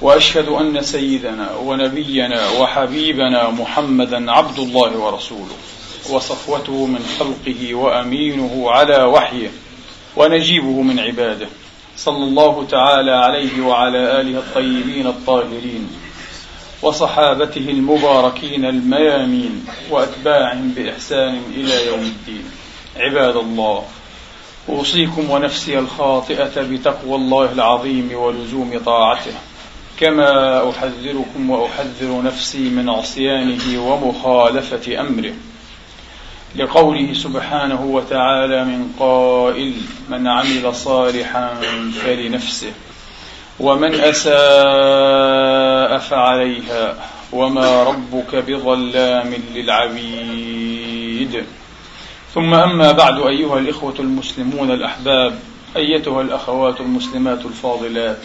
وأشهد أن سيدنا ونبينا وحبيبنا محمدا عبد الله ورسوله وصفوته من خلقه وأمينه على وحيه ونجيبه من عباده. صلى الله تعالى عليه وعلى آله الطيبين الطاهرين وصحابته المباركين الميامين وأتباعهم بإحسان إلى يوم الدين. عباد الله أوصيكم ونفسي الخاطئة بتقوى الله العظيم ولزوم طاعته. كما أحذركم وأحذر نفسي من عصيانه ومخالفة أمره. لقوله سبحانه وتعالى من قائل من عمل صالحا فلنفسه ومن أساء فعليها وما ربك بظلام للعبيد. ثم أما بعد أيها الإخوة المسلمون الأحباب أيتها الأخوات المسلمات الفاضلات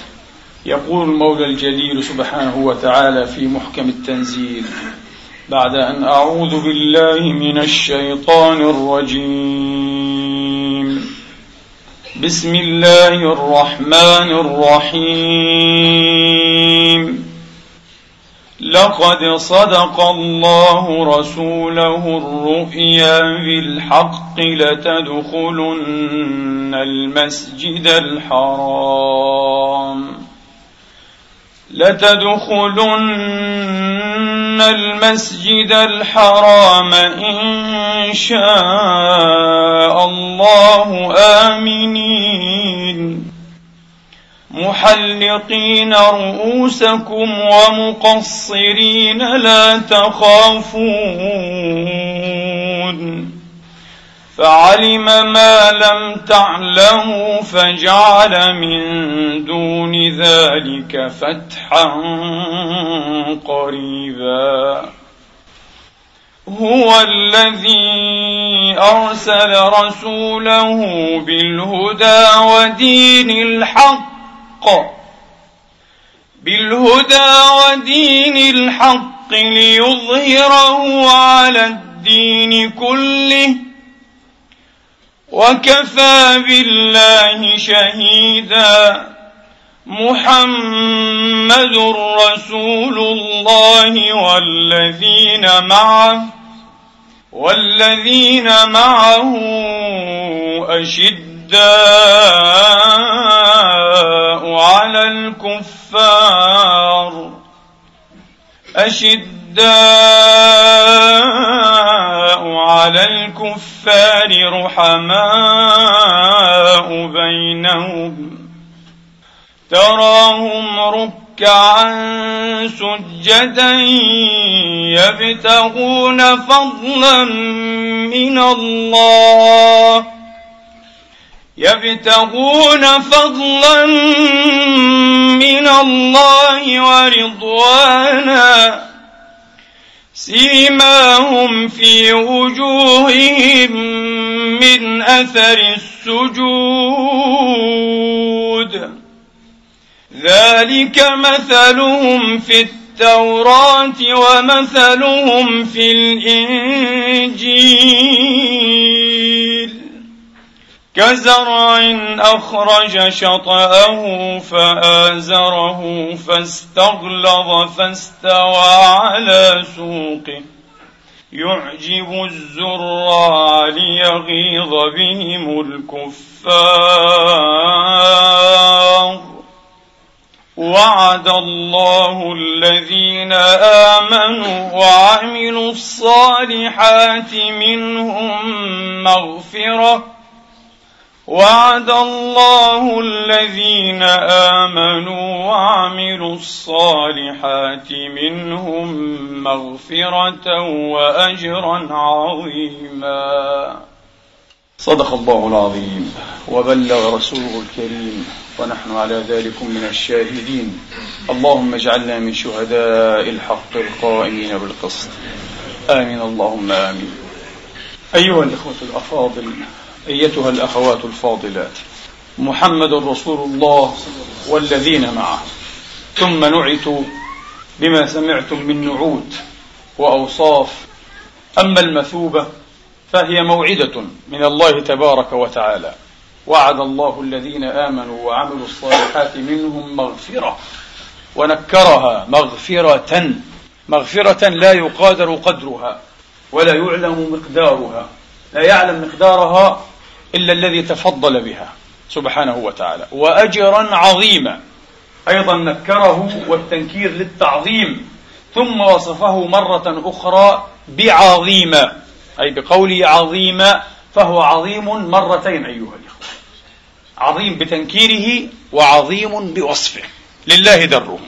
يقول المولى الجليل سبحانه وتعالى في محكم التنزيل بعد أن أعوذ بالله من الشيطان الرجيم. بسم الله الرحمن الرحيم. لقد صدق الله رسوله الرؤيا بالحق لتدخلن المسجد الحرام. لتدخلن المسجد الحرام إن شاء الله آمنين. محلقين رؤوسكم ومقصرين لا تخافون. فعلم ما لم تعلموا فجعل من دون ذلك فتحا قريبا. هو الذي أرسل رسوله بالهدى ودين الحق بالهدى ودين الحق ليظهره على الدين كله وكفى بالله شهيدا. محمد رسول الله والذين معه والذين معه أشداء على الكفار أشداء على الكفار بينهم تراهم ركعا سجدا يبتغون فضلا من الله يبتغون فضلا من الله ورضوانا. سيماهم في وجوههم من أثر السجود. ذلك مثلهم في التوراة ومثلهم في الإنجيل. كزرع أخرج شطأه فآزره فاستغلظ فاستوى على سوقه. يعجب الزراع ليغيظ بهم الكفار. وعد الله الذين آمنوا وعملوا الصالحات منهم مغفرة وعد الله الذين آمنوا وعملوا الصالحات منهم مغفرة وأجرا عظيما. صدق الله العظيم. وبلغ رسوله الكريم. ونحن على ذلك من الشاهدين. اللهم اجعلنا من شهداء الحق القائمين بالقسط. آمين. اللهم آمين. أيها الإخوة الأفاضل أيتها الأخوات الفاضلات. محمد رسول الله والذين معه. ثم نعتوا بما سمعتم من نعوت وأوصاف. أما المثوبة فهي موعدة من الله تبارك وتعالى. وعد الله الذين آمنوا وعملوا الصالحات منهم مغفرة. ونكرها مغفرة. مغفرة لا يقادر قدرها ولا يعلم مقدارها. لا يعلم مقدارها إلا الذي تفضل بها سبحانه وتعالى. وأجرا عظيما. أيضا نكره والتنكير للتعظيم. ثم وصفه مرة أخرى بعظيم. أي بقوله عظيم فهو عظيم مرتين أيها الإخوة. عظيم بتنكيره وعظيم بوصفه. لله دره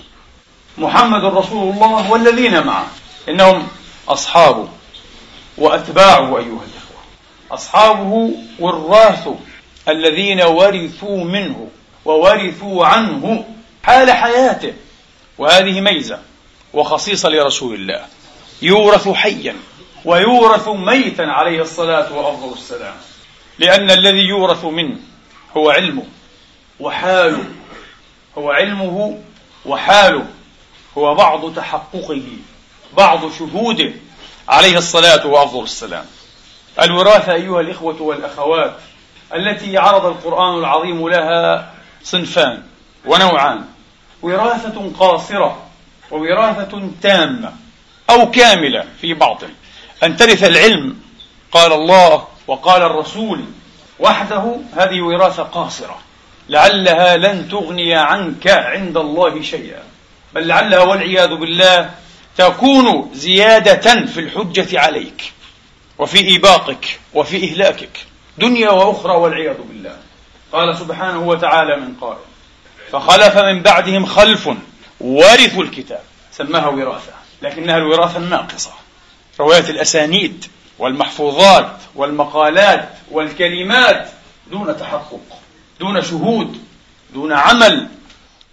محمد رسول الله والذين معه. إنهم أصحابه وأتباعه أيها الإخوة. أصحابه والراث الذين ورثوا منه وورثوا عنه حال حياته. وهذه ميزة وخصيصة لرسول الله. يورث حيا ويورث ميتا عليه الصلاة وأفضل السلام. لأن الذي يورث منه هو علمه وحاله. هو علمه وحاله. هو بعض تحققه بعض شهوده عليه الصلاة وأفضل السلام. الوراثة أيها الإخوة والأخوات التي عرض القرآن العظيم لها صنفان ونوعان. وراثة قاصرة ووراثة تامة أو كاملة في بعض أن ترث العلم قال الله وقال الرسول وحده هذه وراثة قاصرة. لعلها لن تغني عنك عند الله شيئا. بل لعلها والعياذ بالله تكون زيادة في الحجة عليك. وفي إيباقك وفي إهلاكك دنيا وأخرى والعياذ بالله. قال سبحانه وتعالى من قائل فخلف من بعدهم خلف ورثوا الكتاب. سماها وراثة لكنها الوراثة الناقصة. رواية الأسانيد والمحفوظات والمقالات والكلمات دون تحقق دون شهود دون عمل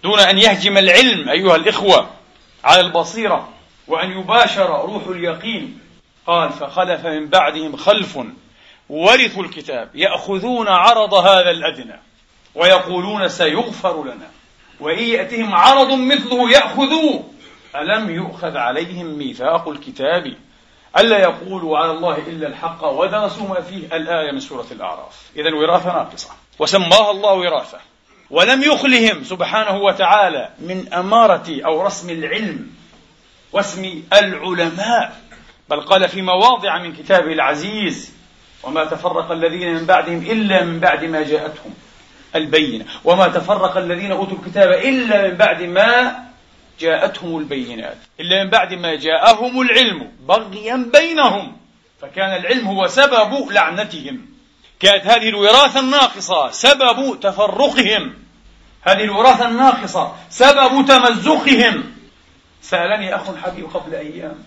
دون أن يهجم العلم أيها الإخوة على البصيرة وأن يباشر روح اليقين. قال فخلف من بعدهم خلف ورثوا الكتاب يأخذون عرض هذا الأدنى ويقولون سيغفر لنا وإن يأتهم عرض مثله يأخذوه. ألم يؤخذ عليهم ميثاق الكتاب ألا يقولوا على الله إلا الحق ودرسوا ما فيه الآية من سورة الأعراف. إذا وراثة ناقصة. وسماها الله وراثة. ولم يخلهم سبحانه وتعالى من أمارة أو رسم العلم واسم العلماء. بل قال في مواضع من كتابه العزيز وما تفرق الذين من بعدهم إلا من بعد ما جاءتهم البينة وما تفرق الذين أوتوا الكتاب إلا من بعد ما جاءتهم البينات إلا من بعد ما جاءهم العلم بغيا بينهم فكان العلم هو سبب لعنتهم. كانت هذه الوراثة الناقصة سبب تفرقهم. هذه الوراثة الناقصة سبب تمزقهم. سألني أخ حبيب قبل أيام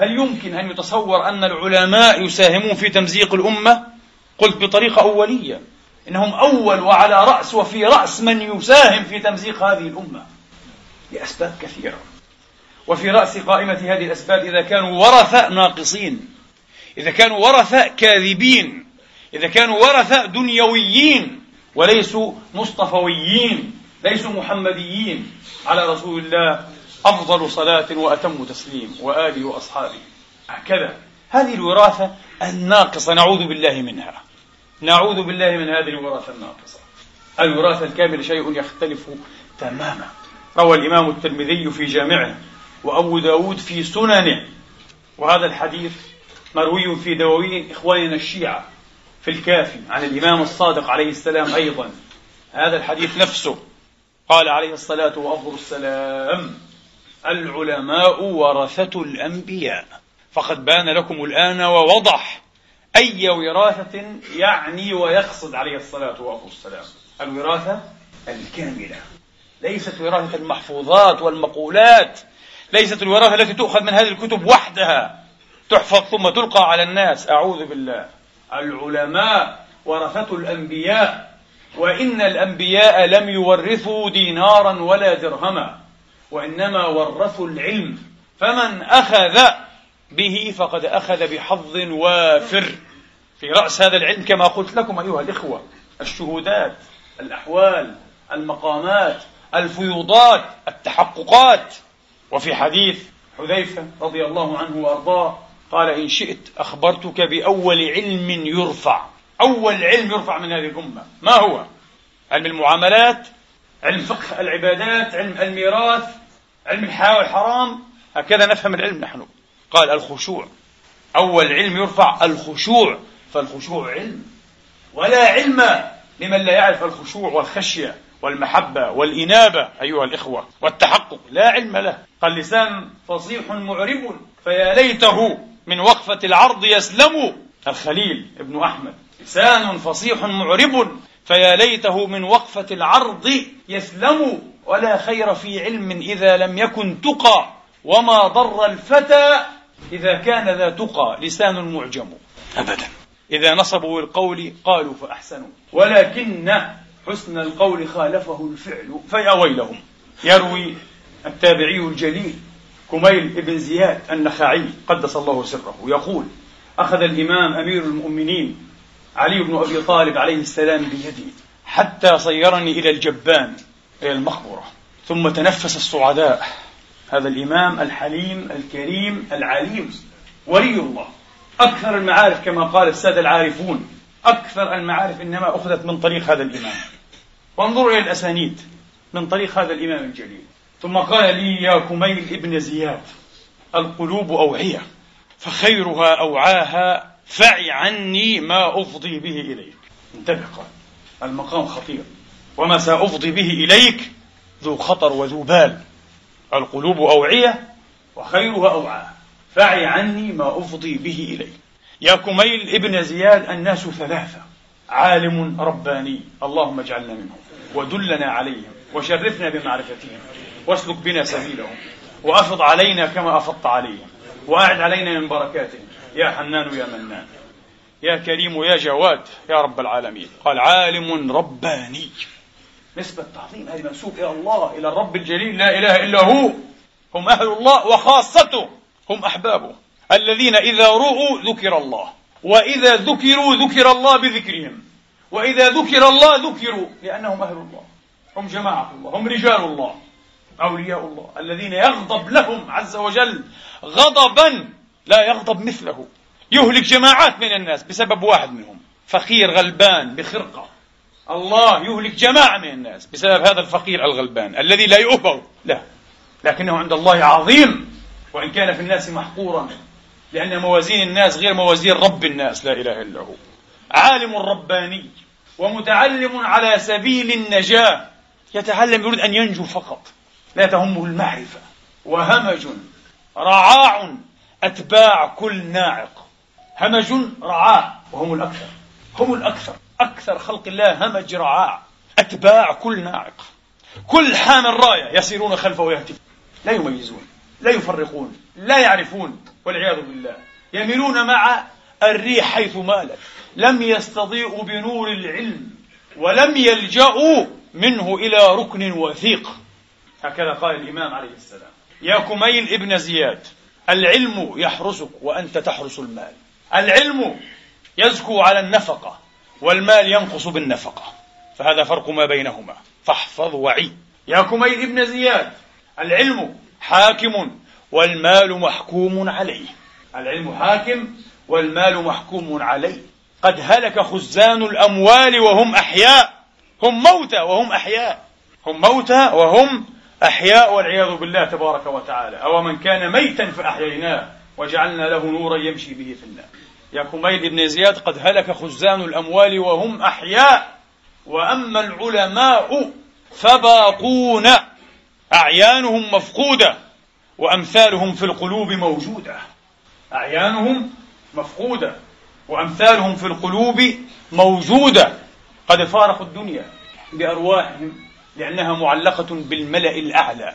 هل يمكن أن يتصور أن العلماء يساهمون في تمزيق الأمة؟ قلت بطريقة أولية إنهم أول وعلى رأس وفي رأس من يساهم في تمزيق هذه الأمة لأسباب كثيرة وفي رأس قائمة هذه الأسباب إذا كانوا ورثة ناقصين إذا كانوا ورثة كاذبين إذا كانوا ورثة دنيويين وليسوا مصطفويين ليسوا محمديين على رسول الله أفضل صلاة وأتم تسليم وآله وأصحابه هكذا. هذه الوراثة الناقصة نعوذ بالله منها. نعوذ بالله من هذه الوراثة الناقصة. الوراثة الكاملة شيء يختلف تماما. روى الإمام الترمذي في جامعه وأبو داود في سننه. وهذا الحديث مروي في دواوين إخواننا الشيعة في الكافي عن الإمام الصادق عليه السلام أيضا. هذا الحديث نفسه. قال عليه الصلاة وأفضل السلام العلماء ورثة الأنبياء. فقد بان لكم الآن ووضح أي وراثة يعني ويقصد عليه الصلاة والسلام. الوراثة الكاملة. ليست وراثة المحفوظات والمقولات. ليست الوراثة التي تؤخذ من هذه الكتب وحدها. تحفظ ثم تلقى على الناس. أعوذ بالله. العلماء ورثة الأنبياء. وإن الأنبياء لم يورثوا دينارا ولا درهما. وإنما ورثوا العلم. فمن أخذ به فقد أخذ بحظ وافر. في رأس هذا العلم كما قلت لكم أيها الإخوة الشهودات الأحوال المقامات الفيوضات التحققات. وفي حديث حذيفة رضي الله عنه وأرضاه قال إن شئت أخبرتك بأول علم يرفع. أول علم يرفع من هذه الأمة. ما هو؟ علم المعاملات علم فقه العبادات علم الميراث علم الحلال والحرام هكذا نفهم العلم نحن. قال الخشوع. أول علم يرفع الخشوع فالخشوع علم. ولا علم لمن لا يعرف الخشوع والخشية والمحبة والإنابة أيها الإخوة والتحقق. لا علم له. قال لسان فصيح معرب فيا ليته من وقفة العرض يسلم. الخليل ابن أحمد. لسان فصيح معرب فيا ليته من وقفة العرض يسلم ولا خير في علم إذا لم يكن تقى. وما ضر الفتى إذا كان ذا تقى. لسان معجم. أبدا. إذا نصبوا القول قالوا فأحسنوا. ولكن حسن القول خالفه الفعل. فيا ويلهم. يروي التابعي الجليل كميل بن زياد النخعي قدس الله سره. يقول أخذ الإمام أمير المؤمنين علي بن أبي طالب عليه السلام بيدي حتى صيرني إلى الجبان إلى المقبرة. ثم تنفس الصعداء هذا الإمام الحليم الكريم العليم ولي الله. أكثر المعارف كما قال السادة العارفون. أكثر المعارف إنما أخذت من طريق هذا الإمام. وانظروا إلى الأسانيد من طريق هذا الإمام الجليل. ثم قال لي يا كميل ابن زياد القلوب أوعية فخيرها أوعاها فع عني ما أفضي به إليك. انتبه قال المقام خطير. وما سأفضي به إليك ذو خطر وذو بال. القلوب أوعية وخيرها أوعاها فعي عني ما أفضي به إليك. يا كميل ابن زياد الناس ثلاثة. عالم رباني. اللهم اجعلنا منهم. ودلنا عليهم. وشرفنا بمعرفتهم. واسلك بنا سبيلهم. وأفض علينا كما أفضت عليهم. واعد علينا من بركاتهم يا حنان يا منان. يا كريم يا جواد يا رب العالمين. قال عالم رباني. نسبة تعظيم هذه منسوب إلى الله إلى الرب الجليل لا إله إلا هو. هم أهل الله وخاصته. هم أحبابه. الذين إذا رؤوا ذكر الله. وإذا ذكروا ذكر الله بذكرهم. وإذا ذكر الله ذكروا لأنهم أهل الله. هم جماعة الله. هم رجال الله. أولياء الله الذين يغضب لهم عز وجل غضبا لا يغضب مثله. يهلك جماعات من الناس بسبب واحد منهم فقير غلبان بخرقة. الله يهلك جماعة من الناس بسبب هذا الفقير الغلبان الذي لا يؤبر لا لكنه عند الله عظيم وإن كان في الناس محقورا لأن موازين الناس غير موازين رب الناس لا إله إلا هو. عالم رباني ومتعلم على سبيل النجاة يتعلم يريد أن ينجو فقط. لا تهمه المعرفة. وهمج رعاع أتباع كل ناعق. همج رعاع وهم الأكثر. هم الأكثر. أكثر خلق الله همج رعاع. أتباع كل ناعق. كل حامل راية يسيرون خلفه ويهتفون لا يميزون لا يفرقون لا يعرفون والعياذ بالله. يميلون مع الريح حيث مالت. لم يستضيئوا بنور العلم ولم يلجأوا منه إلى ركن وثيق. هكذا قال الإمام عليه السلام. يا كميل ابن زياد العلم يحرسك وأنت تحرس المال. العلم يزكو على النفقة والمال ينقص بالنفقة. فهذا فرق ما بينهما. فاحفظ وعي. يا كميل ابن زياد العلم حاكم والمال محكوم عليه. العلم حاكم والمال محكوم عليه. قد هلك خزان الأموال وهم أحياء. هم موتى وهم أحياء. هم موتى وهم أحياء والعياذ بالله تبارك وتعالى. أو من كان ميتا فأحييناه وجعلنا له نورا يمشي به في النار. يا كميل بن زياد قد هلك خزان الأموال وهم أحياء. وأما العلماء فباقون. أعيانهم مفقودة وأمثالهم في القلوب موجودة. أعيانهم مفقودة وأمثالهم في القلوب موجودة. قد فارقوا الدنيا بأرواحهم. لأنها معلقة بالملأ الأعلى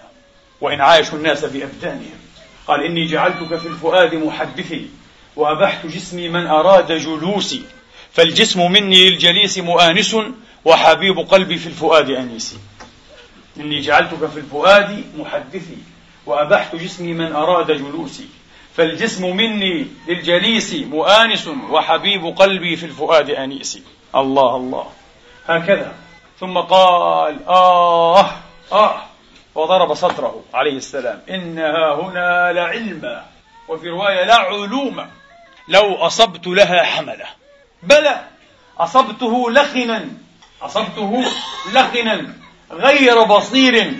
وإن عايشوا الناس بأبدانهم قال إني جعلتك في الفؤاد محدثي وأبحت جسمي من أراد جلوسي فالجسم مني للجليس مؤانس وحبيب قلبي في الفؤاد أنيسي إني جعلتك في الفؤاد محدثي وأبحت جسمي من أراد جلوسي فالجسم مني للجليس مؤانس وحبيب قلبي في الفؤاد أنيس. الله الله. هكذا. ثم قال آه آه وضرب صدره عليه السلام. إنها هنا لعلما وفي رواية لعلوما لو أصبت لها حملة. بلى أصبته لخنا أصبته لخنا غير بصير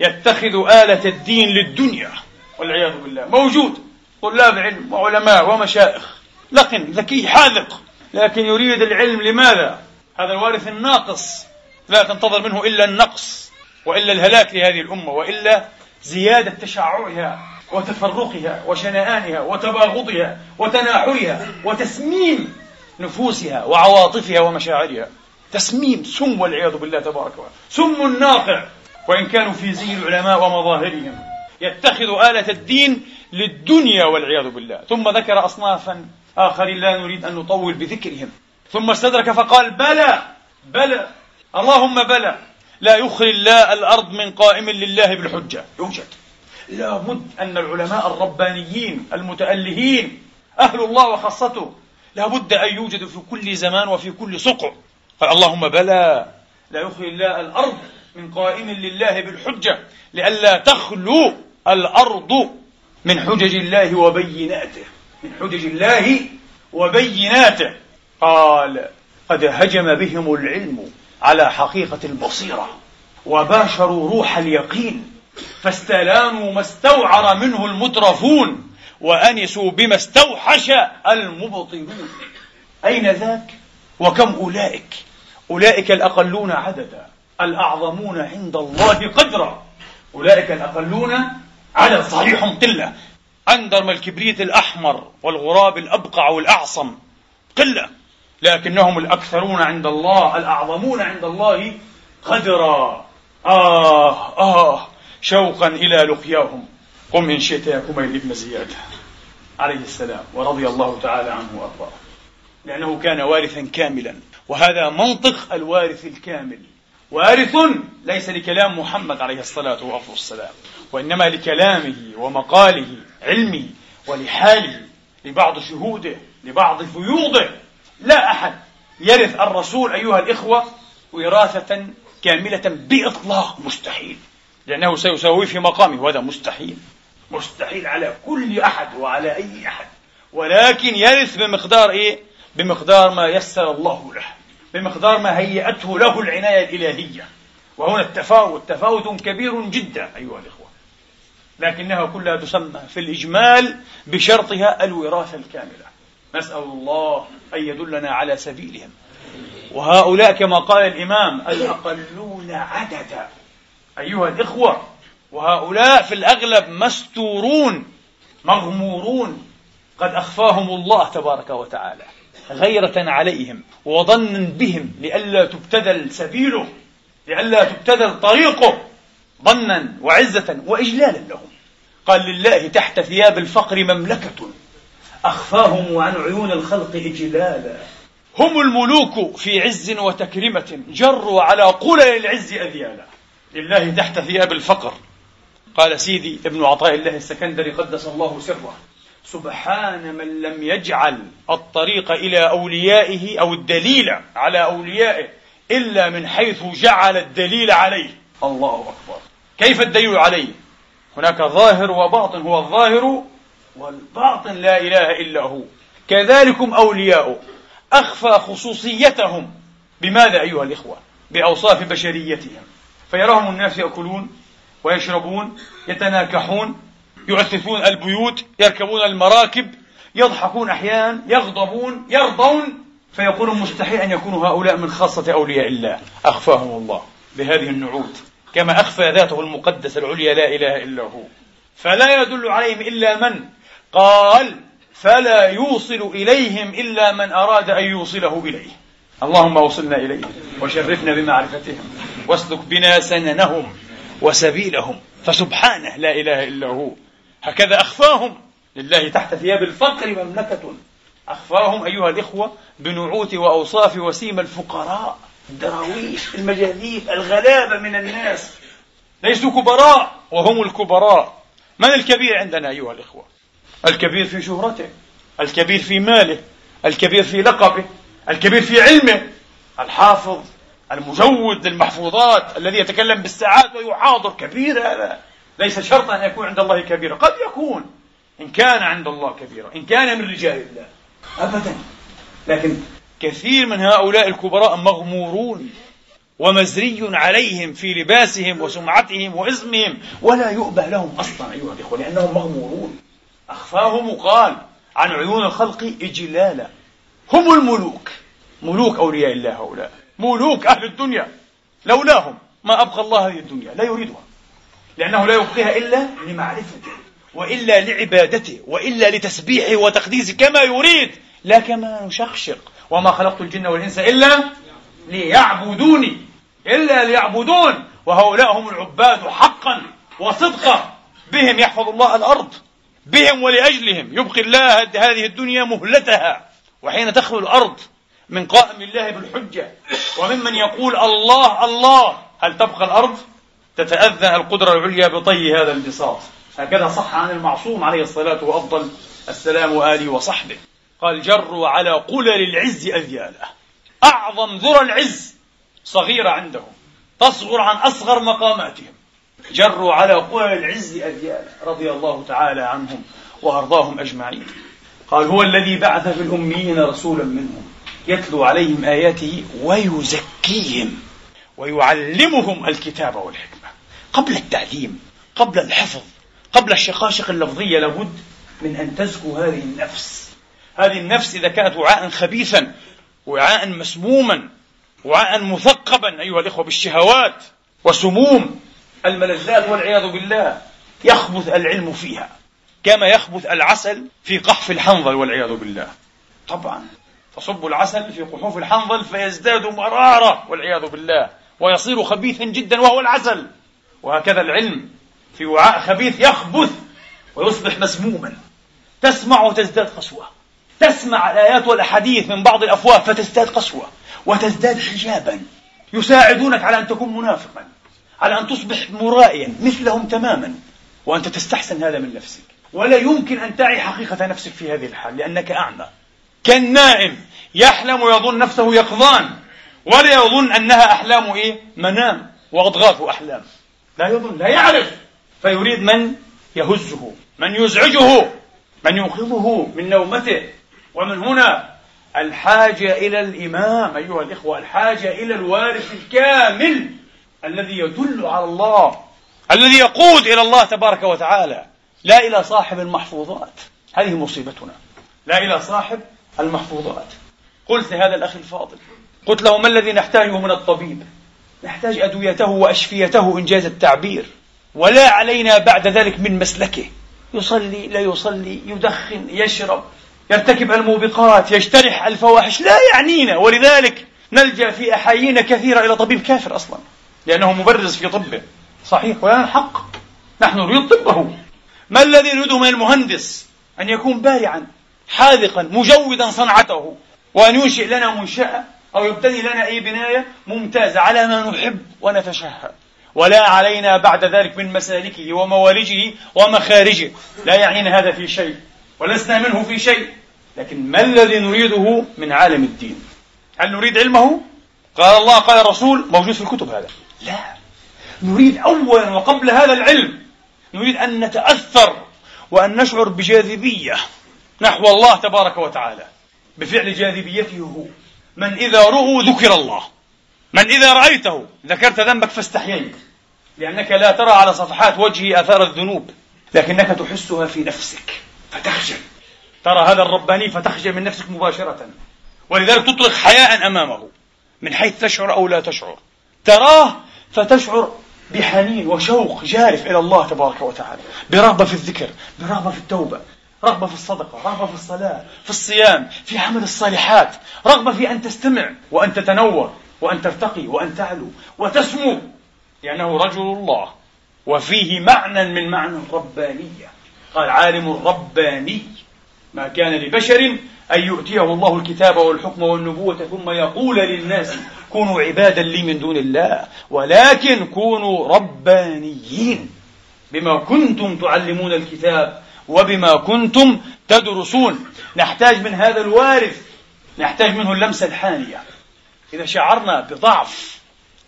يتخذ آلة الدين للدنيا. والعياذ بالله. موجود طلاب علم وعلماء ومشائخ لقن ذكي حاذق. لكن يريد العلم لماذا؟ هذا الوارث الناقص. لا تنتظر منه إلا النقص وإلا الهلاك لهذه الأمة وإلا زيادة تشععها وتفرقها وشنآنها وتباغضها وتناحرها وتسميم نفوسها وعواطفها ومشاعرها. تسميم سم والعياذ بالله تبارك وتعالى. سم ناقع. وإن كانوا في زي العلماء ومظاهرهم. يتخذ آلة الدين للدنيا والعياذ بالله. ثم ذكر أصنافا آخرين لا نريد أن نطول بذكرهم. ثم استدرك فقال بلى بلى. اللهم بلى. لا يخري الله الأرض من قائم لله بالحجة. يوجد. لابد أن العلماء الربانيين المتألهين أهل الله وخاصته لابد أن يوجدوا في كل زمان وفي كل سقع اللهم بلى. لا يخري الله الأرض من قائم لله بالحجة. لئلا تخلو الأرض من حجج الله وبيناته. من حجج الله وبيناته. قال قد هجم بهم العلم على حقيقة البصيرة. وباشروا روح اليقين فاستلانوا ما استوعر منه المترفون وأنسوا بما استوحش المبطلون أين ذاك؟ وكم أولئك؟ أولئك الأقلون عددا الأعظمون عند الله قدرا. أولئك الأقلون عدد صحيح قلة. أندرم الكبريت الأحمر والغراب الأبقع والأعصم. قلة. لكنهم الأكثرون عند الله الأعظمون عند الله قدرا. آه آه شوقا إلى لقياهم. قم إن شئت يا كميل بن زياد. عليه السلام. ورضي الله تعالى عنه وأرضاه. لأنه كان وارثا كاملا. وهذا منطق الوارث الكامل. وارث ليس لكلام محمد عليه الصلاة والسلام. وإنما لكلامه ومقاله علمه ولحاله لبعض شهوده لبعض فيوضه. لا أحد يرث الرسول أيها الإخوة وراثة كاملة بإطلاق مستحيل لأنه سيساويه في مقامه وهذا مستحيل مستحيل على كل أحد وعلى أي أحد ولكن يرث بمقدار إيه؟ بمقدار ما يسر الله له بمقدار ما هيأته له العناية الإلهية وهنا التفاوت تفاوت كبير جدا أيها الإخوة لكنها كلها تسمى في الإجمال بشرطها الوراثة الكاملة نسأل الله أن يدلنا على سبيلهم. وهؤلاء كما قال الإمام الأقلون عددا. أيها الإخوة وهؤلاء في الأغلب مستورون مغمورون. قد أخفاهم الله تبارك وتعالى غيرة عليهم وظنا بهم لئلا تبتذل سبيله لئلا تبتذل طريقه ظنا وعزة وإجلالا لهم. قال لله تحت ثياب الفقر مملكة. أخفاهم عن عيون الخلق إجلالا. هم الملوك في عز وتكرمة جروا على قلل العز أذيالا. لله تحت ثياب الفقر. قال سيدي ابن عطاء الله السكندري قدس الله سره. سبحان من لم يجعل الطريق إلى أوليائه أو الدليل على أوليائه إلا من حيث جعل الدليل عليه. الله أكبر. كيف الدليل عليه؟ هناك ظاهر وباطن. هو الظاهر والباطن لا إله إلا هو. كذلكم أولياء أخفى خصوصيتهم. بماذا أيها الإخوة؟ بأوصاف بشريتهم. فيراهم الناس يأكلون ويشربون يتناكحون يؤسسون البيوت يركبون المراكب يضحكون أحيانا يغضبون يرضون. فيقولون مستحيل أن يكونوا هؤلاء من خاصة أولياء الله. أخفاهم الله بهذه النعوت. كما أخفى ذاته المقدسة العليا لا إله إلا هو. فلا يدل عليهم إلا من؟ قال فلا يوصل إليهم إلا من أراد أن يوصله إليه. اللهم وصلنا إليهم وشرفنا بمعرفتهم واسلك بنا سننهم وسبيلهم. فسبحانه لا إله إلا هو. هكذا أخفاهم. لله تحت ثياب الفقر مملكة. أخفاهم أيها الإخوة بنعوت وأوصاف وسيم الفقراء. الدراويش المجاذيب الغلابة من الناس. ليسوا كبراء وهم الكبراء. من الكبير عندنا أيها الإخوة؟ الكبير في شهرته الكبير في ماله الكبير في لقبه الكبير في علمه الحافظ المجود للمحفوظات الذي يتكلم بالساعات ويحاضر كبير هذا. ليس شرطا أن يكون عند الله كبيرا قد يكون إن كان عند الله كبيرا إن كان من رجال الله. أبدا. لكن كثير من هؤلاء الكبراء مغمورون ومزري عليهم في لباسهم وسمعتهم واسمهم ولا يؤبه لهم أصلا أيها الإخوة لأنهم مغمورون. أخفاهم قال عن عيون الخلق إجلالا. هم الملوك. ملوك أولياء الله هؤلاء. ملوك أهل الدنيا. لولاهم. ما أبقى الله هذه الدنيا. لا يريدها. لأنه لا يبقيها إلا لمعرفته وإلا لعبادته وإلا لتسبيحه وتقديسه كما يريد. لا كما نشخشق وما خلقت الجن والإنس إلا ليعبدوني. إلا ليعبدون. وهؤلاء هم العباد حقا وصدقا. بهم يحفظ الله الأرض. بهم ولأجلهم. يبقي الله هذه الدنيا مهلتها. وحين تخلو الأرض من قائم الله بالحجة. وممن يقول الله الله. هل تبقى الأرض؟ تتأذن القدرة العليا بطي هذا البساط. هكذا صح عن المعصوم عليه الصلاة وأفضل السلام وآله وصحبه. قال جروا على قلل العز أذياله. أعظم ذرى العز صغيرة عندهم. تصغر عن أصغر مقاماتهم. جروا على قلل العز أذياله رضي الله تعالى عنهم وأرضاهم أجمعين. قال هو الذي بعث في الأميين رسولا منهم يتلو عليهم آياته ويزكيهم ويعلمهم الكتاب والحكمة. قبل التعليم قبل الحفظ قبل الشقاشق اللفظية لابد من أن تزكو هذه النفس. هذه النفس إذا كانت وعاء خبيثا وعاء مسموما وعاء مثقبا أيها الإخوة بالشهوات وسموم الملذات والعياذ بالله يخبث العلم فيها كما يخبث العسل في قحف الحنظل والعياذ بالله. طبعا تصب العسل في قحوف الحنظل فيزداد مرارة والعياذ بالله ويصير خبيثا جدا وهو العسل. وهكذا العلم في وعاء خبيث يخبث ويصبح مسموما. تسمع وتزداد قسوة. تسمع الآيات والأحاديث من بعض الأفواه فتزداد قسوة وتزداد حجابا يساعدونك على أن تكون منافقا. على أن تصبح مرائيا مثلهم تماما وأنت تستحسن هذا من نفسك. ولا يمكن أن تعي حقيقة نفسك في هذه الحال لأنك أعمى. كالنائم يحلم ويظن نفسه يقظان ولا يظن أنها أحلام إيه؟ منام وأضغاث أحلام. لا يظن لا يعرف. فيريد من يهزه من يزعجه من ينقذه من نومته. ومن هنا الحاجة إلى الإمام أيها الإخوة الحاجة إلى الوارث الكامل. الذي يدل على الله الذي يقود إلى الله تبارك وتعالى. لا إلى صاحب المحفوظات. هذه مصيبتنا. لا إلى صاحب المحفوظات. قلت لهذا الأخ الفاضل قلت له ما الذي نحتاجه من الطبيب؟ نحتاج أدويته وأشفيته إنجاز التعبير. ولا علينا بعد ذلك من مسلكه. يصلي لا يصلي يدخن يشرب يرتكب الموبقات يجترح الفواحش. لا يعنينا. ولذلك نلجأ في أحايين كثيرة إلى طبيب كافر أصلا. لأنه مبرز في طبه. صحيح. ولنا حق. نحن نريد طبه. ما الذي نريده من المهندس؟ أن يكون بارعا حاذقا مجودا صنعته. وأن ينشئ لنا منشأة أو يبتني لنا أي بناية ممتازة على ما نحب ونتشهى ولا علينا بعد ذلك من مسالكه وموالجه ومخارجه. لا يعنينا هذا في شيء ولسنا منه في شيء. لكن ما الذي نريده من عالم الدين؟ هل نريد علمه؟ قال الله قال الرسول موجود في الكتب هذا. لا. نريد أولا وقبل هذا العلم نريد أن نتأثر وأن نشعر بجاذبية نحو الله تبارك وتعالى. بفعل جاذبيته هو. من إذا رؤوا ذكر الله. من إذا رأيته ذكرت ذنبك فاستحييت لأنك لا ترى على صفحات وجهه آثار الذنوب. لكنك تحسها في نفسك. فتخجل. ترى هذا الرباني فتخجل من نفسك مباشرة. ولذلك تطلق حياء أمامه. من حيث تشعر أو لا تشعر. تراه فتشعر بحنين وشوق جارف إلى الله تبارك وتعالى. برغبة في الذكر برغبة في التوبة رغبة في الصدقة رغبة في الصلاة في الصيام في عمل الصالحات رغبة في أن تستمع وأن تتنور وأن ترتقي وأن تعلو وتسمو. لأنه رجل الله وفيه معنى من معنى الربانية قال عالم رباني ما كان لبشر أن يؤتيه الله الكتاب والحكم والنبوة ثم يقول للناس كونوا عبادا لي من دون الله ولكن كونوا ربانيين بما كنتم تعلمون الكتاب وبما كنتم تدرسون. نحتاج من هذا الوارث نحتاج منه اللمسة الحانية. إذا شعرنا بضعف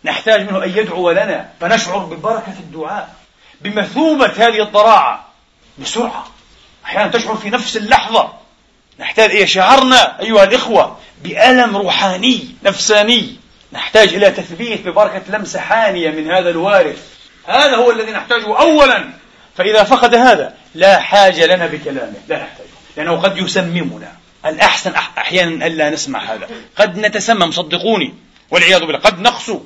نحتاج منه أن يدعو لنا فنشعر ببركة الدعاء بمثوبة هذه الضراعة بسرعة. أحيانا تشعر في نفس اللحظة. نحتاج إذا شعرنا أيها الإخوة بألم روحاني نفساني. نحتاج إلى تثبيت ببركة لمسة حانية من هذا الوارث. هذا هو الذي نحتاجه أولا. فإذا فقد هذا لا حاجة لنا بكلامه. لا نحتاجه. لأنه قد يسممنا. الأحسن أحيانا ألا نسمع هذا. قد نتسمم صدقوني والعياذ بالله. قد نقسو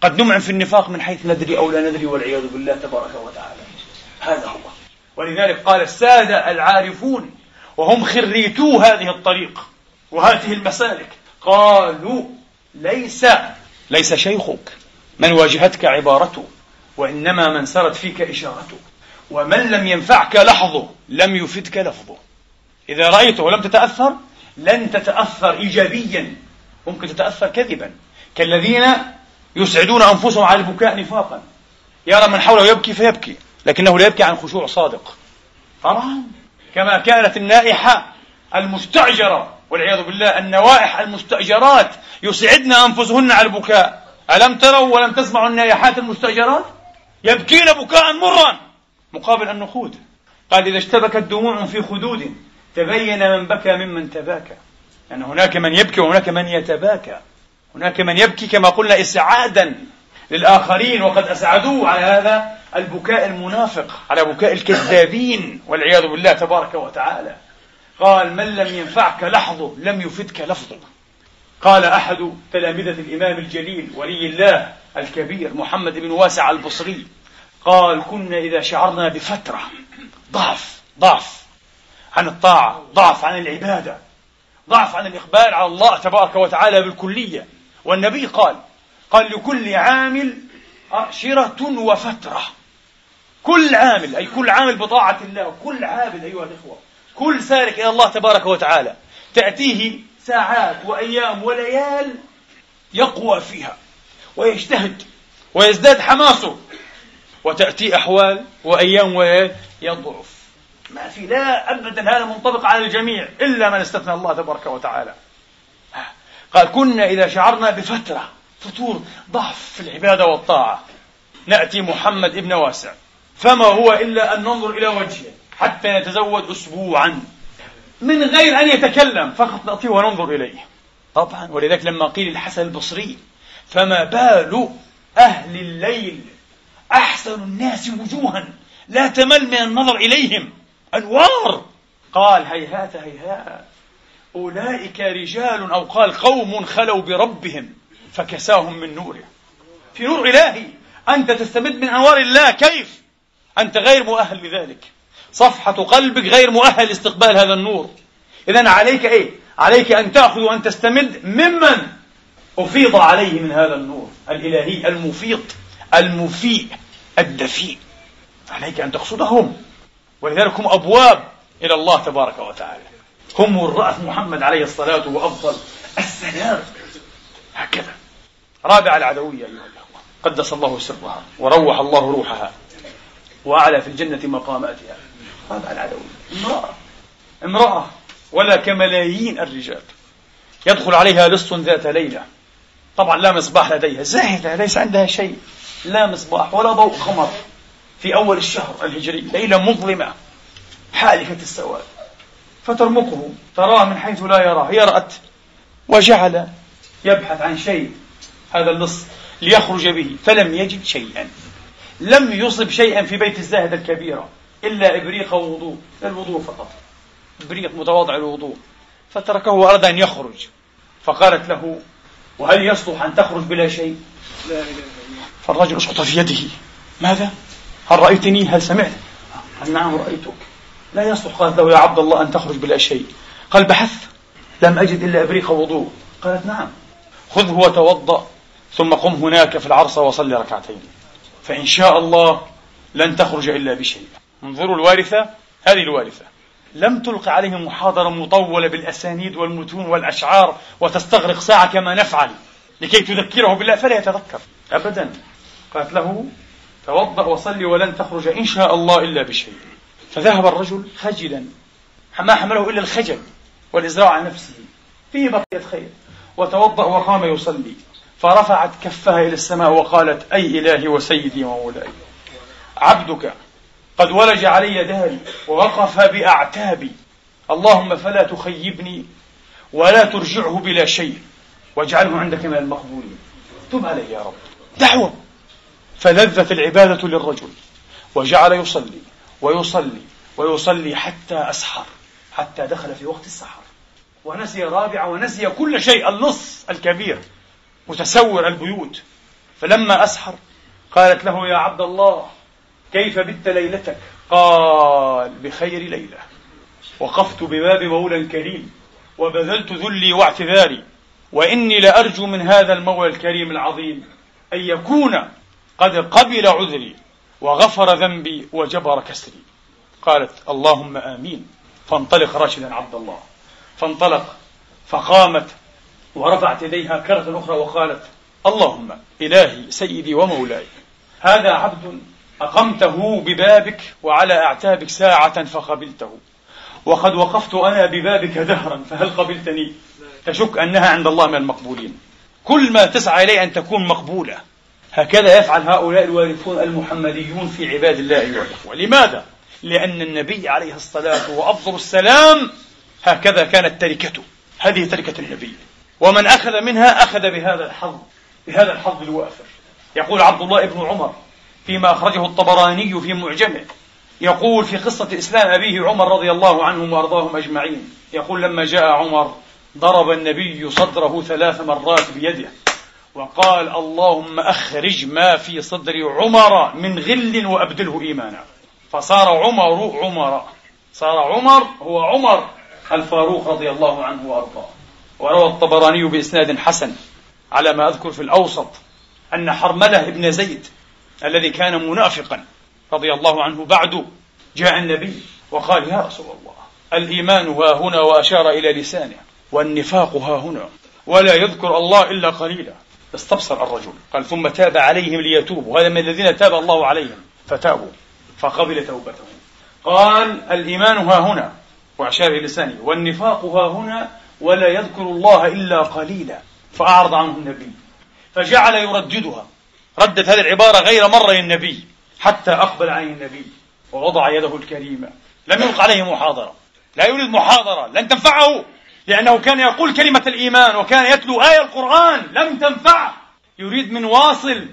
قد نمعن في النفاق من حيث ندري أو لا ندري. والعياذ بالله تبارك وتعالى. هذا هو. ولذلك قال السادة العارفون وهم خريتو هذه الطريق وهذه المسالك. قالوا ليس ليس شيخك. من واجهتك عبارته؟ وإنما من سرت فيك إشارته. ومن لم ينفعك لحظه لم يفدك لفظه. إذا رأيته ولم تتأثر لن تتأثر إيجابيا. ممكن تتأثر كذبا. كالذين يسعدون أنفسهم على البكاء نفاقا. يرى من حوله يبكي فيبكي لكنه لا يبكي عن خشوع صادق. طبعا كما كانت النائحة المستأجرة والعياذ بالله النوائح المستأجرات يسعدن أنفسهن على البكاء. ألم تروا ولم تسمعوا النائحات المستأجرات يبكين بكاء مرا مقابل النخود قال إذا اشتبكت دموع في خدود تبين من بكى ممن تباكى. يعني هناك من يبكي وهناك من يتباكى. هناك من يبكي كما قلنا إسعادا للآخرين وقد أسعدوه على هذا البكاء المنافق على بكاء الكذابين والعياذ بالله تبارك وتعالى. قال من لم ينفعك لحظه لم يفدك لفظه. قال أحد تلامذة الإمام الجليل ولي الله الكبير محمد بن واسع البصري. قال كنا إذا شعرنا بفترة. ضعف ضعف. عن الطاعة ضعف. عن العبادة ضعف. عن الإقبال على الله تبارك وتعالى بالكلية. والنبي قال قال لكل عامل شرة وفترة. كل عامل أي كل عامل بطاعة الله كل عابد أيها الإخوة كل سالك إلى الله تبارك وتعالى تأتيه ساعات وأيام وليال يقوى فيها ويجتهد ويزداد حماسه وتأتي أحوال وأيام وليال يضعف. ما في لا أبدا هذا منطبق على الجميع إلا من استثنى الله تبارك وتعالى. قال كنا إذا شعرنا بفترة فتور ضعف في العبادة والطاعة نأتي محمد ابن واسع. فما هو إلا أن ننظر إلى وجهه حتى نتزود أسبوعا. من غير أن يتكلم فقط نأتيه وننظر إليه. طبعا ولذلك لما قيل الحسن البصري فما بال أهل الليل؟ أحسن الناس وجوها. لا تمل من النظر إليهم. أنوار. قال هيهات هيهات. أولئك رجال أو قال قوم خلوا بربهم فكساهم من نوره. في نور إلهي أنت تستمد من أنوار الله كيف؟ أنت غير مؤهل لذلك. صفحة قلبك غير مؤهل لاستقبال هذا النور. إذا عليك إيه؟ عليك أن تأخذ وأن تستمد ممن أفيض عليه من هذا النور. الإلهي المفيض المفيء الدفيء. عليك أن تقصدهم. ولذلك هم أبواب إلى الله تبارك وتعالى. هم الرأس محمد عليه الصلاة وأفضل السلام. هكذا. رابع العدوية أيها الأخوة. قدس الله سرها وروح الله روحها. وأعلى في الجنة مقاماتها رابع العدوية امرأة. امرأة. ولا كملايين الرجال. يدخل عليها لص ذات ليلة. طبعا لا مصباح لديها. زاهدة ليس عندها شيء. لا مصباح ولا ضوء قمر في أول الشهر الهجري. ليلة مظلمة. حالكة السواد. فترمقه تراه من حيث لا يراه هي رأت. وجعل يبحث عن شيء. هذا اللص ليخرج به. فلم يجد شيئا. لم يصب شيئا في بيت الزاهد الكبيرة إلا إبريق وضوء الوضوء فقط إبريق متواضع الوضوء فتركه وأراد أن يخرج فقالت له وهل يصلح أن تخرج بلا شيء؟ لا فالرجل اسقط في يده. ماذا؟ هل رأيتني؟ هل سمعت؟ قال نعم رأيتك. لا يصلح. قالت له يا عبد الله أن تخرج بلا شيء. قال بحثت لم أجد إلا إبريق وضوء قالت نعم خذه وتوضأ ثم قم هناك في العرصة وصلي ركعتين. فإن شاء الله لن تخرج إلا بشيء. انظروا الوارثة هذه الوارثة. لم تلق عليهم محاضرة مطولة بالأسانيد والمتون والأشعار وتستغرق ساعة كما نفعل. لكي تذكره بالله فلا يتذكر. أبدا. قالت له توضأ وصلي ولن تخرج إن شاء الله إلا بشيء. فذهب الرجل خجلا. ما حمله إلا الخجل والإزراء عن نفسه. فيه بقية خير. وتوضأ وقام يصلي. فرفعت كفها إلى السماء وقالت أي إلهي وسيدي ومولاي عبدك قد ولج علي داري ووقف بأعتابي. اللهم فلا تخيبني ولا ترجعه بلا شيء واجعله عندك من المقبولين. تب علي يا رب. دعوة. فلذت العبادة للرجل وجعل يصلي ويصلي ويصلي حتى أسحر حتى دخل في وقت السحر. ونسي رابعة ونسي كل شيء اللص الكبير. متسور البيوت. فلما أسحر قالت له يا عبد الله كيف بت ليلتك؟ قال بخير ليلة. وقفت بباب مولى كريم وبذلت ذلي واعتذاري. وإني لأرجو من هذا المولى الكريم العظيم أن يكون قد قبل عذري وغفر ذنبي وجبر كسري. قالت اللهم آمين. فانطلق راشدا عبد الله. فانطلق فقامت ورفعت يديها كرة أخرى وقالت اللهم إلهي سيدي ومولاي هذا عبد أقمته ببابك وعلى أعتابك ساعة فقبلته وقد وقفت أنا ببابك دهرا فهل قبلتني؟ تشك أنها عند الله من المقبولين. كل ما تسعى إليه أن تكون مقبولة. هكذا يفعل هؤلاء الوارثون المحمديون في عباد الله أيها الأخوة لماذا؟ لأن النبي عليه الصلاة وأفضل السلام هكذا كانت تركته. هذه تركة النبي. ومن أخذ منها أخذ بهذا الحظ بهذا الحظ الوافر. يقول عبد الله بن عمر فيما أخرجه الطبراني في معجمه يقول في قصة إسلام أبيه عمر رضي الله عنهم وأرضاهم أجمعين يقول لما جاء عمر ضرب النبي صدره ثلاث مرات بيده وقال اللهم أخرج ما في صدر عمر من غل وأبدله إيمانا. فصار عمر عمر صار عمر هو عمر الفاروق رضي الله عنه وأرضاه. وروى الطبراني بإسناد حسن على ما أذكر في الأوسط أن حرملة ابن زيد الذي كان منافقا رضي الله عنه بعد جاء النبي وقال يا رسول الله الإيمان ها هنا وأشار إلى لسانه والنفاق ها هنا ولا يذكر الله إلا قليلا. استبصر الرجل قال ثم تاب عليهم ليتوبوا. هذا من الذين تاب الله عليهم فتابوا فقبل توبته. قال الإيمان ها هنا وأشار لسانه والنفاق ها هنا ولا يذكر الله إلا قليلا فأعرض عنه النبي. فجعل يرددها. ردت هذه العبارة غير مرة للنبي حتى أقبل عليه النبي ووضع يده الكريمة. لم يلق عليه محاضرة. لا يريد محاضرة لن تنفعه لأنه كان يقول كلمة الإيمان وكان يتلو آية القرآن. لم تنفعه. يريد من واصل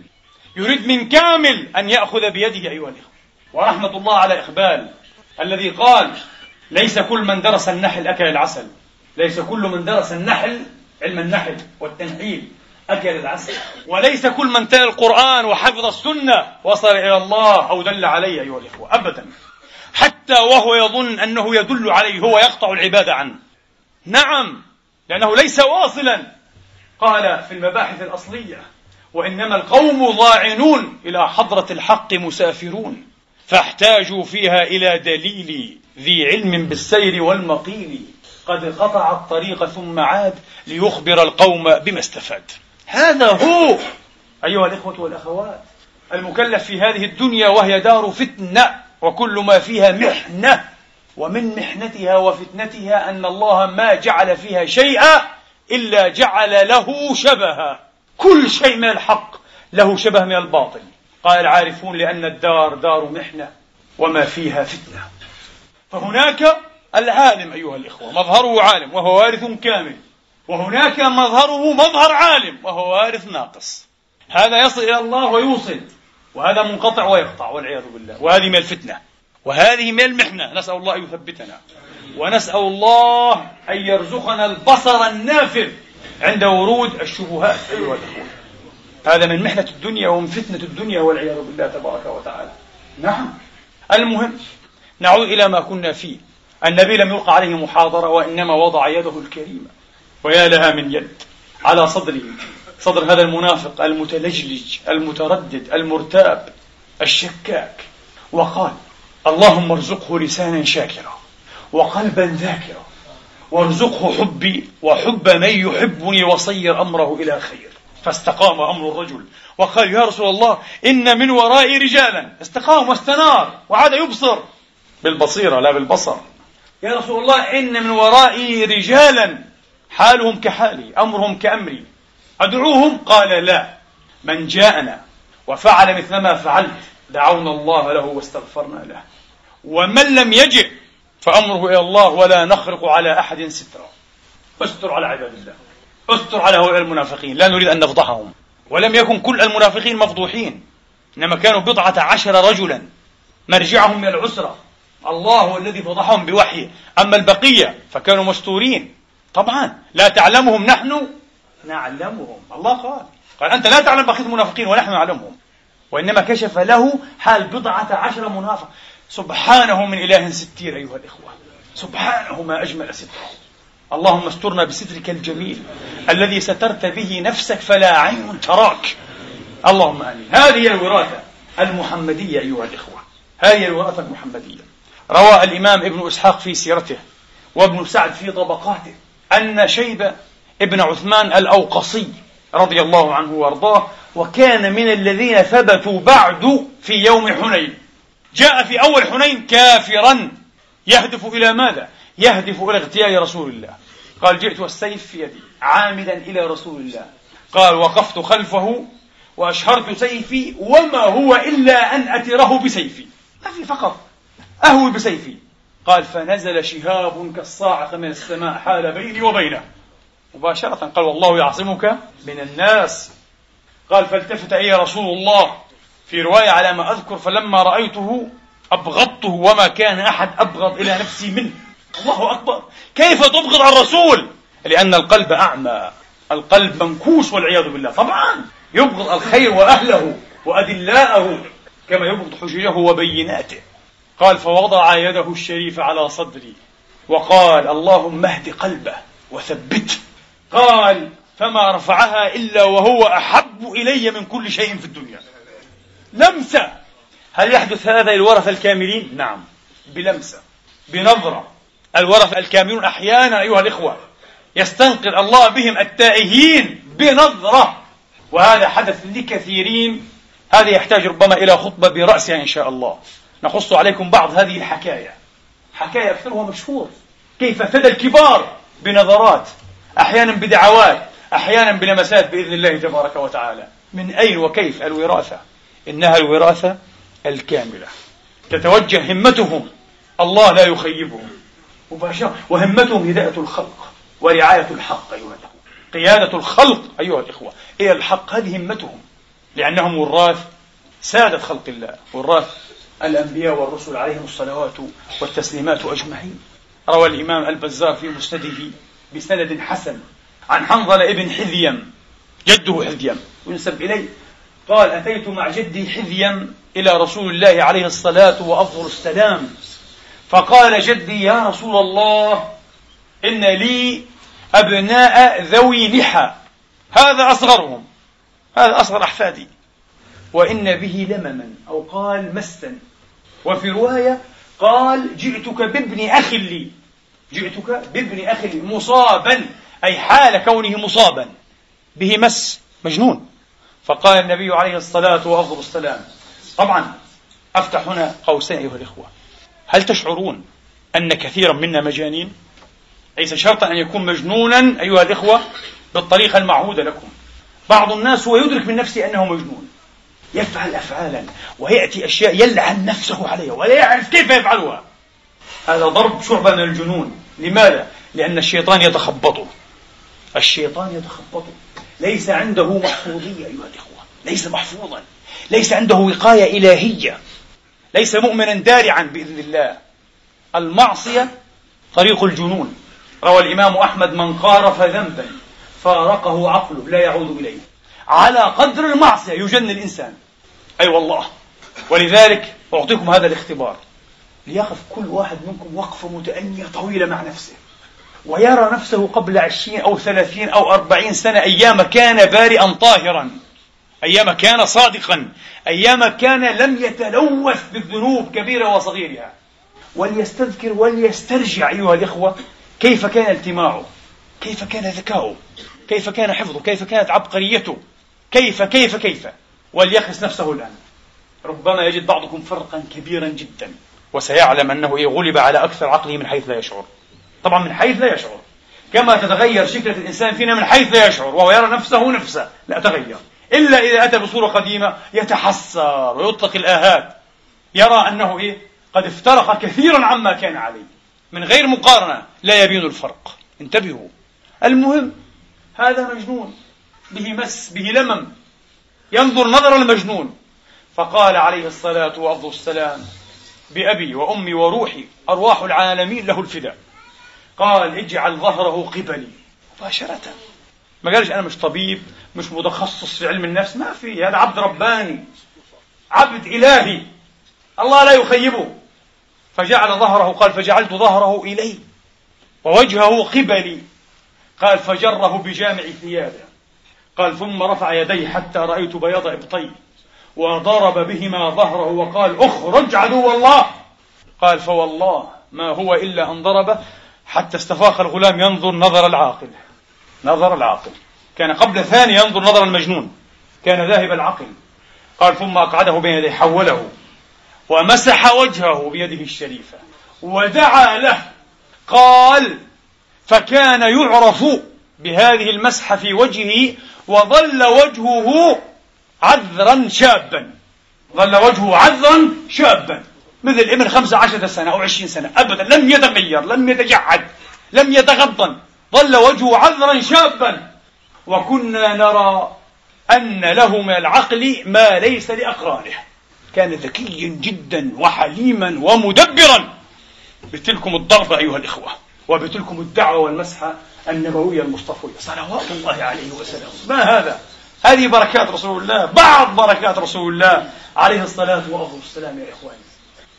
يريد من كامل أن يأخذ بيده أيها الإخوة. ورحمة الله على إقبال الذي قال ليس كل من درس النحل أكل العسل. ليس كل من درس النحل علم النحل والتنحيل أكل العسل. وليس كل من تلا القرآن وحفظ السنة وصل إلى الله أو دل عليه أيها الإخوة أبدا. حتى وهو يظن أنه يدل عليه هو يقطع العبادة عنه. نعم لأنه ليس واصلا. قال في المباحث الأصلية وإنما القوم ضاعنون إلى حضرة الحق مسافرون فاحتاجوا فيها إلى دليل ذي علم بالسير والمقيل. قد قطع الطريق ثم عاد ليخبر القوم بما استفاد. هذا هو أيها الإخوة والأخوات المكلف في هذه الدنيا وهي دار فتنة وكل ما فيها محنة ومن محنتها وفتنتها أن الله ما جعل فيها شيئا إلا جعل له شبها. كل شيء من الحق له شبه من الباطل. قال العارفون لأن الدار دار محنة وما فيها فتنة. فهناك العالم أيها الإخوة مظهره عالم وهو وارث كامل. وهناك مظهره مظهر عالم وهو وارث ناقص. هذا يصل إلى الله ويوصل وهذا منقطع ويقطع والعياذ بالله. وهذه من الفتنة. وهذه من المحنة. نسأل الله أن يثبتنا. ونسأل الله أن يرزقنا البصر النافذ عند ورود الشبهات أيها الأخوة. هذا من محنة الدنيا ومن فتنة الدنيا والعياذ بالله تبارك وتعالى. نعم. المهم نعود إلى ما كنا فيه. النبي لم يلقى عليه محاضرة وإنما وضع يده الكريمة. ويا لها من يد. على صدره. صدر هذا المنافق المتلجلج المتردد المرتاب الشكاك. وقال اللهم ارزقه لسانا شاكرا وقلبا ذاكرا وارزقه حبي وحب من يحبني وصير أمره إلى خير. فاستقام أمر الرجل وقال يا رسول الله إن من ورائي رجالا. استقام واستنار وعاد يبصر. بالبصيرة لا بالبصر. يا رسول الله إن من ورائي رجالا حالهم كحالي أمرهم كأمري. أدعوهم؟ قال لا. من جاءنا وفعل مثل ما فعلت دعونا الله له واستغفرنا له. ومن لم يجئ فأمره إلى الله ولا نخرق على أحد سترا استر على عباد الله. استر على هؤلاء المنافقين. لا نريد أن نفضحهم. ولم يكن كل المنافقين مفضوحين. إنما كانوا بضعة عشر رجلا. مرجعهم من العسرة. الله هو الذي فضحهم بوحيه أما البقية فكانوا مستورين. طبعا. لا تعلمهم نحن نعلمهم. الله قال. قال أنت لا تعلم بقية المنافقين ونحن نعلمهم. وإنما كشف له حال بضعة عشر منافق. سبحانه من إله ستير أيها الإخوة. سبحانه ما أجمل ستره اللهم استرنا بسترك الجميل. الذي سترت به نفسك فلا عين تراك. اللهم آمين. هذه الوراثة المحمدية أيها الإخوة. هذه الوراثة المحمدية. روى الإمام ابن إسحاق في سيرته وابن سعد في طبقاته أن شيبة ابن عثمان الأوقصي رضي الله عنه وأرضاه وكان من الذين ثبتوا بعد في يوم حنين. جاء في أول حنين كافرا يهدف إلى ماذا؟ يهدف إلى اغتيال رسول الله. قال جئت والسيف في يدي عامدا إلى رسول الله. قال وقفت خلفه وأشهرت سيفي وما هو إلا أن أتره بسيفي. ما في فقط أهوي بسيفي. قال فنزل شهاب كالصاعقة من السماء حال بيني وبينه. مباشرة قال والله يعصمك من الناس. قال فالتفت إلي رسول الله في رواية على ما أذكر فلما رأيته أبغضته وما كان أحد أبغض إلى نفسي منه. الله أكبر. كيف تبغض الرسول لأن القلب أعمى. القلب منكوس والعياذ بالله. طبعا يبغض الخير وأهله وأدلاءه كما يبغض حججه وبيناته. قال فوضع يده الشريفة على صدري وقال اللهم اهد قلبه وثبته. قال فما رفعها إلا وهو أحب إلي من كل شيء في الدنيا. لمسة. هل يحدث هذا للورثة الكاملين؟ نعم. بلمسة. بنظرة. الورثة الكاملون أحيانا أيها الإخوة يستنقذ الله بهم التائهين بنظرة. وهذا حدث لكثيرين. هذا يحتاج ربما إلى خطبة برأسها إن شاء الله. نقص عليكم بعض هذه الحكاية. حكاية أكثرها مشهور. كيف اهتدى الكبار بنظرات أحيانا بدعوات أحيانا بلمسات بإذن الله تبارك وتعالى. من أين وكيف الوراثة؟ إنها الوراثة الكاملة. تتوجه همتهم. الله لا يخيبهم. مباشرة. وهمتهم هداية الخلق ورعاية الحق أيها الأخوة. قيادة الخلق أيها الإخوة. إلى الحق. هذه همتهم. لأنهم وراث سادة خلق الله. وراث الأنبياء والرسل عليهم الصلوات والتسليمات أجمعين. روى الإمام البزار في مسنده بسند حسن عن حنظلة ابن حذيم جده حذيم. ينسب إليه قال أتيت مع جدي حذيم إلى رسول الله عليه الصلاة وأفضل السلام. فقال جدي يا رسول الله إن لي أبناء ذوي لحى هذا أصغرهم هذا أصغر أحفادي. وإن به لمما أو قال مسا. وفي رواية قال جئتك بابن أخ لي. جئتك بابن أخ لي. مصابا. أي حال كونه مصابا. به مس. مجنون. فقال النبي عليه الصلاة وأفضل السلام. طبعا أفتح هنا قوسين أيها الإخوة. هل تشعرون أن كثيرا منا مجانين؟ ليس شرطا أن يكون مجنونا أيها الإخوة بالطريقة المعهودة لكم. بعض الناس هو يدرك من نفسه أنه مجنون. يفعل أفعالا ويأتي أشياء يلعن نفسه عليها ولا يعرف كيف يفعلها. هذا ضرب شعبة من الجنون. لماذا؟ لأن الشيطان يتخبطه. الشيطان يتخبطه. ليس عنده محفوظية أيها الإخوة. ليس محفوظا. ليس عنده وقاية إلهية. ليس مؤمنا دارعا بإذن الله. المعصية طريق الجنون. روى الإمام أحمد من قارف ذنبا فارقه عقله. لا يعود إليه. على قدر المعصية يجن الإنسان. أي أيوة والله. ولذلك أعطيكم هذا الاختبار. ليقف كل واحد منكم وقفة متأنية طويلة مع نفسه. ويرى نفسه قبل عشرين أو ثلاثين أو أربعين سنة أيام كان بارئا طاهرا. أيام كان صادقا. أيام كان لم يتلوث بالذنوب كبيرة وصغيرها. وليستذكر وليسترجع أيها الإخوة كيف كان التماعه. كيف كان ذكاؤه. كيف كان حفظه. كيف كانت عبقريته. كيف كيف كيف. وليخس نفسه الآن. ربما يجد بعضكم فرقا كبيرا جدا وسيعلم أنه إيه غلب على أكثر عقله من حيث لا يشعر. طبعا من حيث لا يشعر. كما تتغير شكلة الإنسان فينا من حيث لا يشعر وهو يرى نفسه نفسه. لا تغير. إلا إذا أتى بصورة قديمة يتحسر ويطلق الآهات. يرى أنه إيه قد افترق كثيرا عما كان عليه. من غير مقارنة لا يبين الفرق. انتبهوا. المهم هذا مجنون. به مس به لمم. ينظر نظر المجنون. فقال عليه الصلاة والسلام بأبي وأمي وروحي أرواح العالمين له الفداء. قال اجعل ظهره قبلي. مباشرة. ما قالش أنا مش طبيب مش متخصص في علم النفس. ما في هذا عبد رباني عبد إلهي. الله لا يخيبه. فجعل ظهره قال فجعلت ظهره إلي ووجهه قبلي. قال فجره بجامع ثيابه. قال ثم رفع يديه حتى رأيت بياض إبطيه وضرب بهما ظهره وقال اخرج عدو الله. قال فوالله ما هو إلا أن ضربه حتى استفاق الغلام ينظر نظر العاقل. نظر العاقل. كان قبل ثاني ينظر نظر المجنون. كان ذاهب العقل. قال ثم أقعده بين يديه حوله ومسح وجهه بيده الشريفة ودعا له. قال فكان يعرف بهذه المسحة في وجهه وظل وجهه عذرا شابا. ظل وجهه عذرا شابا. مثل ابن خمسة عشرة سنة أو عشرين سنة. أبدا. لم يتغير لم يتجعد لم يتغضن. ظل وجهه عذرا شابا. وكنا نرى أن له من العقل ما ليس لأقرانه. كان ذكيا جدا وحليما ومدبرا. بتلكم الضربة أيها الإخوة وبتلكم الدعوة والمسحة النبوية المصطفية صلوات الله عليه وسلم. ما هذا؟ هذه بركات رسول الله بعض بركات رسول الله. عليه الصلاة والسلام يا إخواني.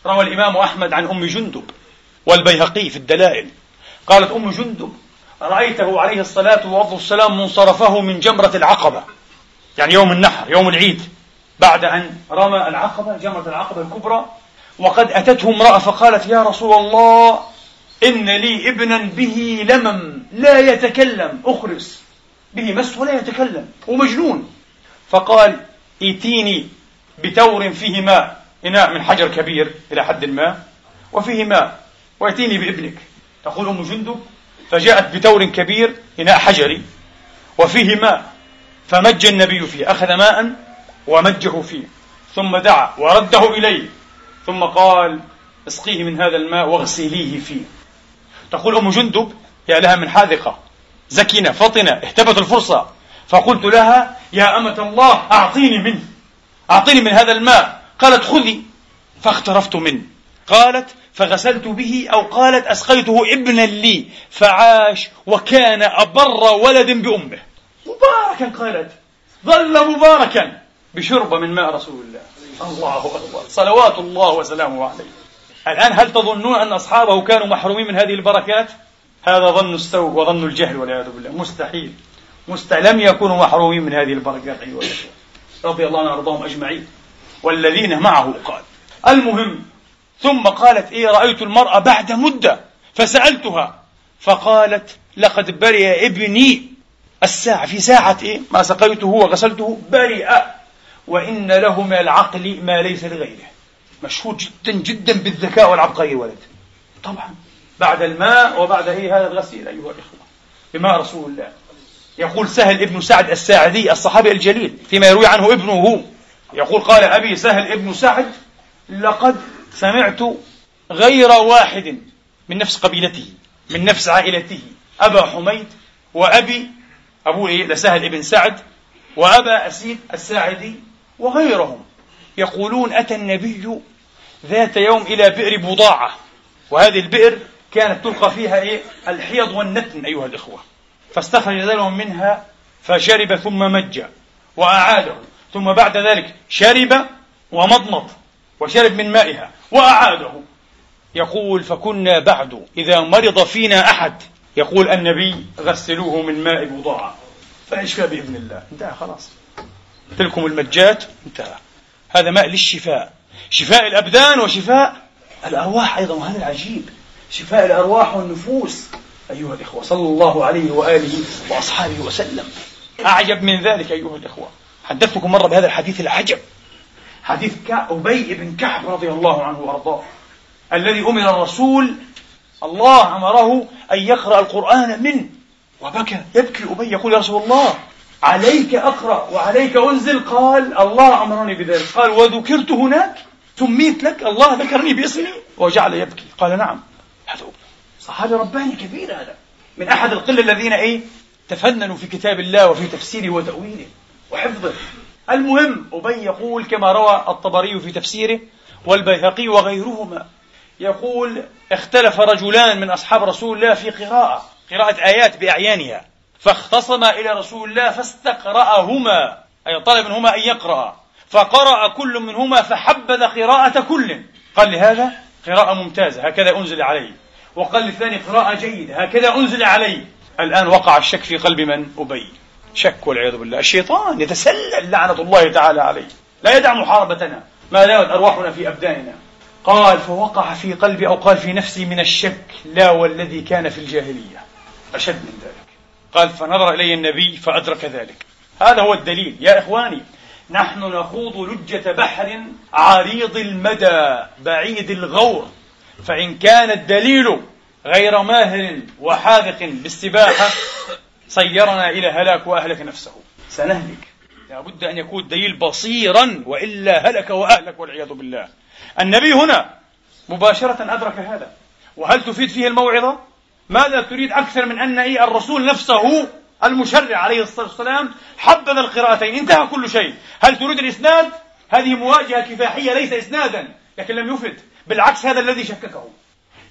روى الإمام أحمد عن أم جندب والبيهقي في الدلائل. قالت أم جندب رأيته عليه الصلاة والسلام منصرفه من جمرة العقبة. يعني يوم النحر يوم العيد. بعد أن رمى العقبة جمرة العقبة الكبرى وقد أتته امرأة فقالت يا رسول الله إن لي ابنا به لمم لا يتكلم. أخرس. به مس ولا يتكلم. ومجنون. فقال ائتيني بتور فيه ماء إناء من حجر كبير إلى حد ما وفيه ماء ويأتيني بابنك. تقول أم جندب فجاءت بتور كبير إناء حجري وفيه ماء فمج النبي فيه. أخذ ماء ومجه فيه. ثم دعا ورده إليه. ثم قال اسقيه من هذا الماء واغسليه فيه. تقول أم جندب يا لها من حاذقة. زكنة فطنة اهتبت الفرصة. فقلت لها يا أمة الله أعطيني منه أعطيني من هذا الماء. قالت خذي. فاخترفت منه. قالت فغسلت به أو قالت أسقيته ابنا لي. فعاش وكان أبر ولد بأمه. مباركا قالت. ظل مباركا. بشربة من ماء رسول الله. الله أكبر. صلوات الله وسلامه عليه. الآن هل تظنون أن أصحابه كانوا محرومين من هذه البركات؟ هذا ظن السوء وظن الجهل والعياذ بالله. مستحيل. مستحيل. لم يكونوا محرومين من هذه البركات أيها الأخوة. رضي الله عنهم وأرضاهم أجمعين. والذين معه قال المهم ثم قالت إيه رأيت المرأة بعد مدة فسألتها فقالت لقد برئ ابني الساعة. في ساعة إيه؟ ما سقيته وغسلته برئ وإن له من العقل ما ليس لغيره. مشهور جدا جدا بالذكاء والعبقري الولد طبعا. بعد الماء وبعد إيه هذا الغسيل أيها الإخوة. بماء رسول الله. يقول سهل ابن سعد الساعدي الصحابي الجليل فيما يروي عنه ابنه. يقول قال أبي سهل ابن سعد لقد سمعت غير واحد من نفس قبيلته من نفس عائلته أبا حميد وأبي أبوه إيه؟ لسهل ابن سعد وأبا أسيد الساعدي وغيرهم. يقولون أتى النبي ذات يوم إلى بئر بضاعة. وهذه البئر كانت تلقى فيها إيه؟ الحيض والنتن أيها الإخوة. فاستخرج ذلهم منها فشرب ثم مج وأعاده. ثم بعد ذلك شرب ومضمض وشرب من مائها وأعاده. يقول فكنا بعد إذا مرض فينا أحد. يقول النبي غسلوه من ماء بضاعة. فيشفى بإذن الله؟ انتهى خلاص. تلكم المجات انتهى. هذا ماء للشفاء. شفاء الأبدان وشفاء الأرواح أيضا وهذا العجيب. شفاء الأرواح والنفوس. أيها الإخوة صلى الله عليه وآله وأصحابه وسلم. أعجب من ذلك أيها الإخوة. حدثتكم مرة بهذا الحديث العجب. حديث أبي بن كعب رضي الله عنه وأرضاه الذي أمر الرسول الله أمره أن يقرأ القرآن منه وبكى. يبكي أبي يقول يا رسول الله عليك أقرأ وعليك أنزل. قال الله أمرني بذلك. قال وذكرت هناك سميت لك. الله ذكرني باسمي وجعل يبكي. قال نعم. هذا صحابي رباني كبير هذا. من أحد القلة الذين إيه؟ تفننوا في كتاب الله وفي تفسيره وتأويله وحفظه. المهم أبي يقول كما روى الطبري في تفسيره والبيهقي وغيرهما يقول اختلف رجلان من أصحاب رسول الله في قراءة قراءة آيات بأعيانها فاختصما إلى رسول الله فاستقرأهما أي طلب منهما أن يقرأ. فقرأ كل منهما فحبذ قراءة كل. قال لهذا قراءة ممتازة هكذا أنزل عليه وقال للثاني قراءة جيدة هكذا أنزل عليه الآن وقع الشك في قلب من؟ أبي. شك والعياذ بالله. الشيطان يتسلل لعنة الله تعالى عليه. لا يدع محاربتنا. ما دامت أرواحنا في أبداننا. قال فوقع في قلبي أو قال في نفسي من الشك لا والذي كان في الجاهلية. أشد من ذلك. قال فنظر إلي النبي فأدرك ذلك. هذا هو الدليل. يا إخواني نحن نخوض لجة بحر عريض المدى بعيد الغور. فإن كان الدليل غير ماهر وحاذق بالسباحة صيرنا إلى هلاك وأهلك نفسه. سنهلك. لابد أن يكون الدليل بصيرا وإلا هلك وأهلك والعياذ بالله. النبي هنا مباشرة أدرك هذا. وهل تفيد فيه الموعظة؟ ماذا تريد أكثر من أن إيه الرسول نفسه المشرع عليه الصلاة والسلام حبذ القراءتين؟ انتهى كل شيء. هل تريد الإسناد؟ هذه مواجهة كفاحية ليس إسنادا لكن لم يفد. بالعكس هذا الذي شككه.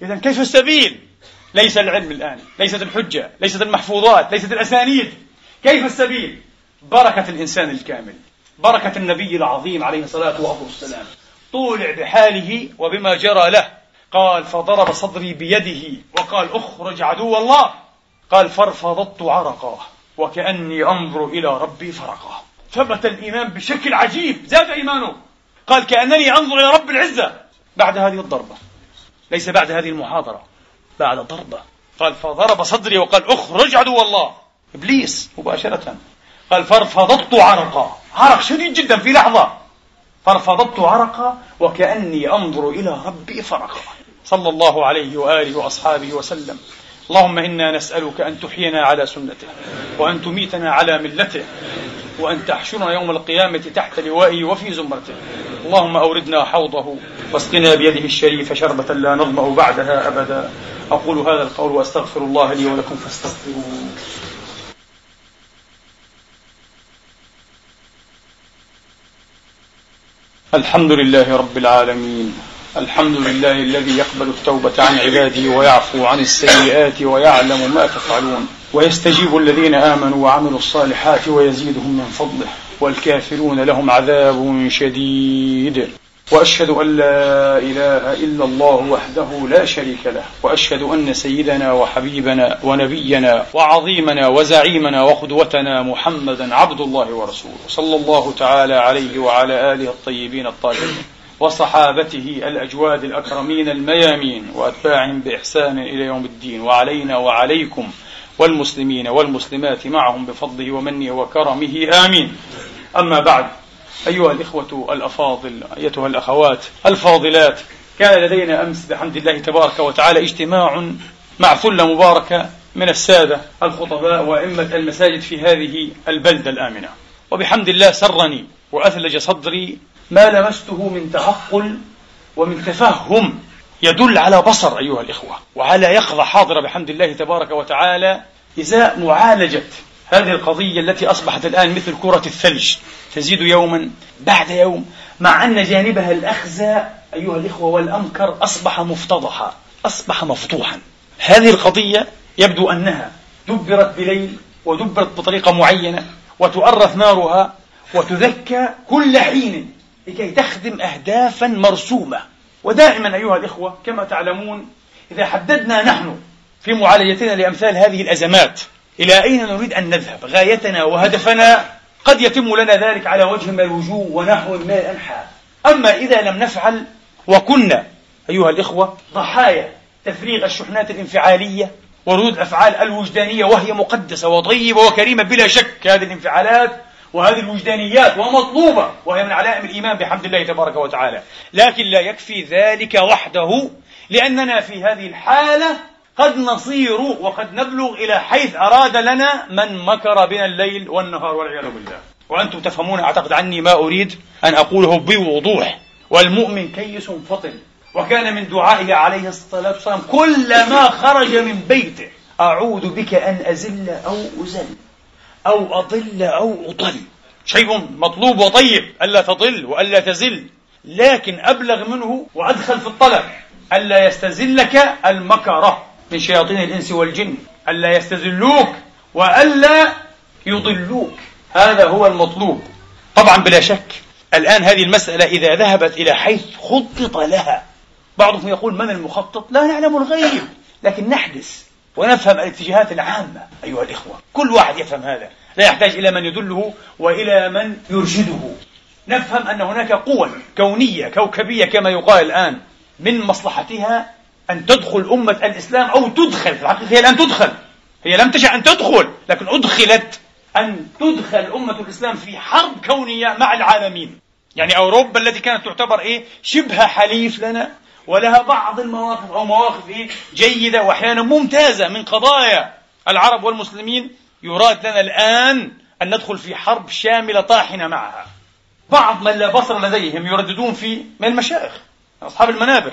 إذا كيف السبيل؟ ليس العلم الآن ليست الحجة ليست المحفوظات ليست الأسانيد. كيف السبيل؟ بركة الإنسان الكامل بركة النبي العظيم عليه الصلاة والسلام. طولع بحاله وبما جرى له. قال فضرب صدري بيده وقال اخرج عدو الله. قال فارفضت عرقه وكأني أنظر إلى ربي فرقه. ثبت الإيمان بشكل عجيب. زاد إيمانه. قال كأنني أنظر إلى رب العزة. بعد هذه الضربة. ليس بعد هذه المحاضرة. بعد ضربة. قال فضرب صدري وقال اخرج عدو الله. إبليس مباشرة. قال فارفضت عرقا عرق شديد جدا في لحظة. فارفضت عرقا وكأني أنظر إلى ربي فرقا صلى الله عليه وآله وأصحابه وسلم. اللهم إنا نسألك أن تحيينا على سنته وأن تميتنا على ملته وأن تحشرنا يوم القيامة تحت لوائه وفي زمرته. اللهم أوردنا حوضه واسقنا بيده الشريفة شربة لا نظمأ بعدها أبدا. أقول هذا القول وأستغفر الله لي ولكم فاستغفروه. الحمد لله رب العالمين. الحمد لله الذي يقبل التوبة عن عباده ويعفو عن السيئات ويعلم ما تفعلون ويستجيب الذين آمنوا وعملوا الصالحات ويزيدهم من فضله والكافرون لهم عذاب شديد وأشهد أن لا إله إلا الله وحده لا شريك له وأشهد أن سيدنا وحبيبنا ونبينا وعظيمنا وزعيمنا وقدوتنا محمدا عبد الله ورسوله صلى الله تعالى عليه وعلى آله الطيبين الطاهرين وصحابته الأجواد الأكرمين الميامين وأتباعهم بإحسان إلى يوم الدين وعلينا وعليكم والمسلمين والمسلمات معهم بفضله ومنه وكرمه آمين. أما بعد أيها الإخوة الأفاضل أيتها الأخوات الفاضلات كان لدينا أمس بحمد الله تبارك وتعالى اجتماع مع ثلة مباركة من السادة الخطباء وأئمة المساجد في هذه البلدة الآمنة. وبحمد الله سرني وأثلج صدري ما لمسته من تعقل ومن تفهم يدل على بصر أيها الإخوة وعلى يقظة حاضرة بحمد الله تبارك وتعالى إزاء معالجة هذه القضية التي أصبحت الآن مثل كرة الثلج تزيد يوما بعد يوم مع أن جانبها الأخزى أيها الإخوة والأمكر أصبح مفتضحا أصبح مفضوحا. هذه القضية يبدو أنها دبرت بليل ودبرت بطريقة معينة وتؤرث نارها وتذكى كل حين لكي تخدم أهدافا مرسومة. ودائما أيها الإخوة كما تعلمون إذا حددنا نحن في معالجتنا لأمثال هذه الأزمات إلى أين نريد أن نذهب؟ غايتنا وهدفنا قد يتم لنا ذلك على وجه من الوجوه ونحو من الأنحاء. أما إذا لم نفعل وكنا أيها الإخوة ضحايا تفريغ الشحنات الانفعالية وردود الأفعال الوجدانية وهي مقدسة وطيبة وكريمة بلا شك هذه الانفعالات وهذه الوجدانيات ومطلوبة وهي من علائم الإيمان بحمد الله تبارك وتعالى. لكن لا يكفي ذلك وحده لأننا في هذه الحالة قد نصير وقد نبلغ إلى حيث أراد لنا من مكر بنا الليل والنهار والعياذ بالله. وأنتم تفهمون أعتقد عني ما أريد أن أقوله بوضوح. والمؤمن كيس فطن وكان من دعائه عليه الصلاة والسلام كلما خرج من بيته أعوذ بك أن أزل أو أزل. أو أضل أو أضل. شيء مطلوب وطيب ألا تضل وألا تزل. لكن أبلغ منه وأدخل في الطلب. ألا يستزلك المكره من شياطين الإنس والجن. ألا يستزلوك وألا يضلوك. هذا هو المطلوب. طبعا بلا شك. الآن هذه المسألة إذا ذهبت إلى حيث خطط لها. بعضهم يقول من المخطط؟ لا نعلم الغيب. لكن نحدث. ونفهم الاتجاهات العامة أيها الإخوة. كل واحد يفهم هذا. لا يحتاج إلى من يدله وإلى من يرشده. نفهم أن هناك قوى كونية كوكبية كما يقال الآن من مصلحتها أن تدخل أمة الإسلام أو تدخل في الحقيقة هي الآن تدخل. هي لم تشأ أن تدخل لكن أدخلت أن تدخل أمة الإسلام في حرب كونية مع العالمين. يعني أوروبا التي كانت تعتبر إيه؟ شبه حليف لنا. ولها بعض المواقف أو مواقف جيدة وأحيانا ممتازة من قضايا العرب والمسلمين. يراد لنا الآن أن ندخل في حرب شاملة طاحنة معها. بعض من لا بصر لديهم يرددون في من المشايخ أصحاب المنابر.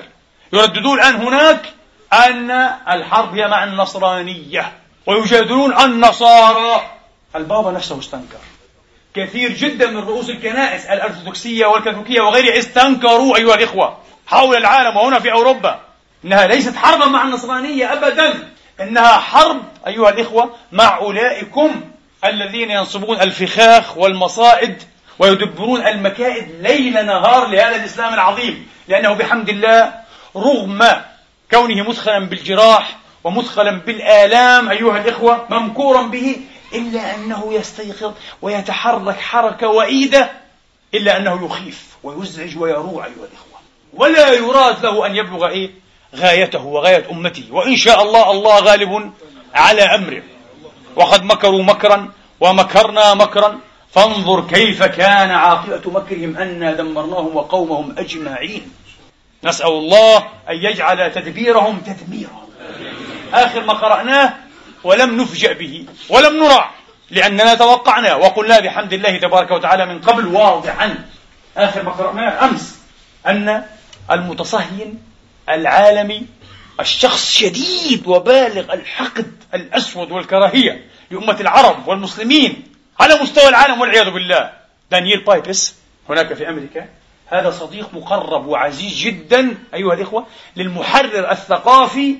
يرددون الآن هناك أن الحرب هي مع النصرانية ويجادلون النصارى. البابا نفسه استنكر. كثير جدا من رؤوس الكنائس الأرثوذكسية والكاثوليكية وغيرها استنكروا أيها الإخوة. حول العالم وهنا في أوروبا إنها ليست حربا مع النصرانية أبدا إنها حرب أيها الإخوة مع أولئكم الذين ينصبون الفخاخ والمصائد ويدبرون المكائد ليل نهار لهذا الإسلام العظيم لأنه بحمد الله رغم كونه مثخلا بالجراح ومثخلا بالآلام أيها الإخوة ممكورا به إلا أنه يستيقظ ويتحرك حركة وئيدة إلا أنه يخيف ويزعج ويروع أيها الإخوة. ولا يراد له أن يبلغ إيه؟ غايته وغاية أمته. وإن شاء الله الله غالب على أمره. وقد مكروا مكرا ومكرنا مكرا. فانظر كيف كان عاقبة مكرهم أنا دمرناهم وقومهم أجمعين. نسأل الله أن يجعل تدبيرهم تدميرا. آخر ما قرأناه ولم نفجأ به ولم نرع لأننا توقعنا. وقلنا بحمد الله تبارك وتعالى من قبل واضحا. آخر ما قرأناه أمس أن المتصهين العالمي الشخص شديد وبالغ الحقد الأسود والكراهية لأمة العرب والمسلمين على مستوى العالم والعياذ بالله. دانييل بايبس هناك في أمريكا. هذا صديق مقرب وعزيز جدا أيها الإخوة للمحرر الثقافي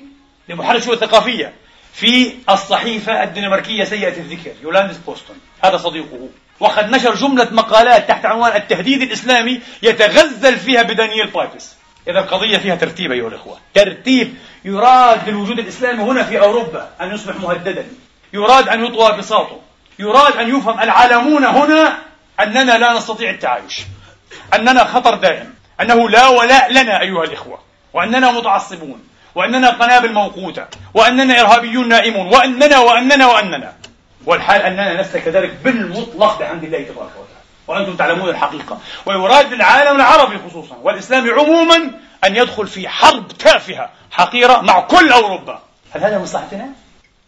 لمحرر الثقافية. في الصحيفة الدنماركية سيئة الذكر. يولاندس بوستن هذا صديقه. وقد نشر جملة مقالات تحت عنوان التهديد الإسلامي يتغزل فيها بدانييل بايبس إذا القضية فيها ترتيب أيها الإخوة. ترتيب يراد للوجود الإسلامي هنا في أوروبا أن يصبح مهددا. يراد أن يطوى بساطه يراد أن يفهم العالمون هنا أننا لا نستطيع التعايش. أننا خطر دائم. أنه لا ولاء لنا أيها الإخوة. وأننا متعصبون. وأننا قنابل موقوتة وأننا إرهابيون نائمون وأننا وأننا وأننا والحال أننا لسنا كذلك بالمطلق بحمد الله تبارك وتعالى وأنتم تعلمون الحقيقة ويراد للعالم العربي خصوصا والإسلام عموما أن يدخل في حرب تافهة حقيرة مع كل أوروبا هل هذا من مصلحتنا؟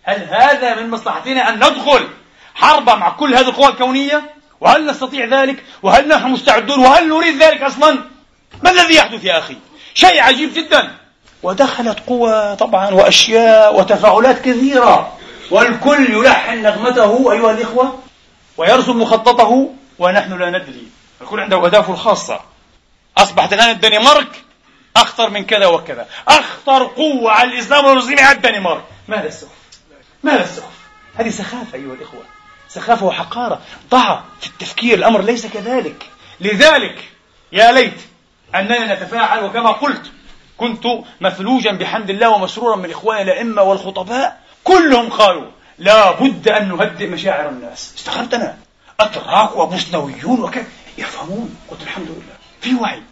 هل هذا من مصلحتنا أن ندخل حربا مع كل هذه القوى الكونية؟ وهل نستطيع ذلك؟ وهل نحن مستعدون؟ وهل نريد ذلك أصلا؟ ما الذي يحدث يا أخي؟ شيء عجيب جدا ودخلت قوى طبعا وأشياء وتفاعلات كثيرة. والكل يلحن نغمته أيها الإخوة ويرسم مخططه ونحن لا ندري. الكل عنده أهدافه الخاصة. أصبحت الآن الدنمارك أخطر من كذا وكذا. أخطر قوة على الإسلام والمسلمين على الدنمارك. ماذا السخف ماذا السخف هذه سخافة أيها الإخوة. سخافة وحقارة. ضعف في التفكير. الأمر ليس كذلك. لذلك يا ليت أننا نتفاعل وكما قلت كنت مثلوجا بحمد الله ومسرورا من إخواني الأئمة والخطباء كلهم قالوا لا بد أن نهدئ مشاعر الناس. استغربت أنا. أتراك وبوسنويون وكذا يفهمون. قلت الحمد لله. في وعي.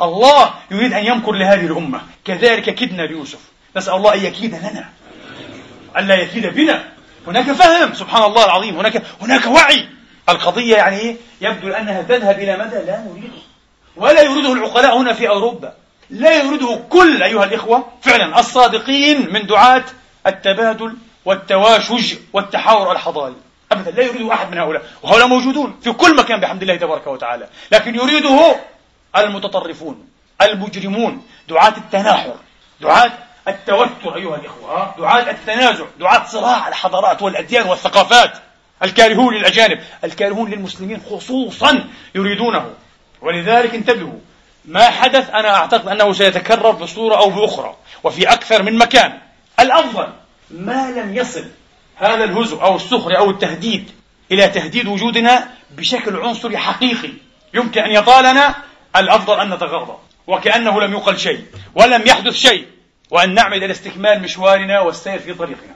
الله يريد أن يمكر لهذه الأمة. كذلك كدنا ليوسف. نسأل الله أن يكيد لنا. ألا يكيد بنا. هناك فهم. سبحان الله العظيم. هناك هناك وعي. القضية يعني إيه؟ يبدو أنها تذهب إلى مدى لا نريده. ولا يريده العقلاء هنا في أوروبا. لا يريده كل أيها الإخوة فعلا الصادقين من دعاة التبادل والتواشج والتحاور الحضاري أبدا لا يريده أحد من هؤلاء وهؤلاء موجودون في كل مكان بحمد الله تبارك وتعالى. لكن يريده المتطرفون المجرمون دعاة التناحر دعاة التوتر أيها الإخوة دعاة التنازع دعاة صراع الحضارات والأديان والثقافات الكارهون للأجانب الكارهون للمسلمين خصوصا يريدونه. ولذلك انتبهوا ما حدث أنا أعتقد أنه سيتكرر بصورة أو بأخرى وفي أكثر من مكان. الأفضل ما لم يصل هذا الهزء أو السخر أو التهديد إلى تهديد وجودنا بشكل عنصري حقيقي. يمكن أن يطالنا الأفضل أن نتغاضى وكأنه لم يقل شيء ولم يحدث شيء وأن نعمد إلى استكمال مشوارنا والسير في طريقنا.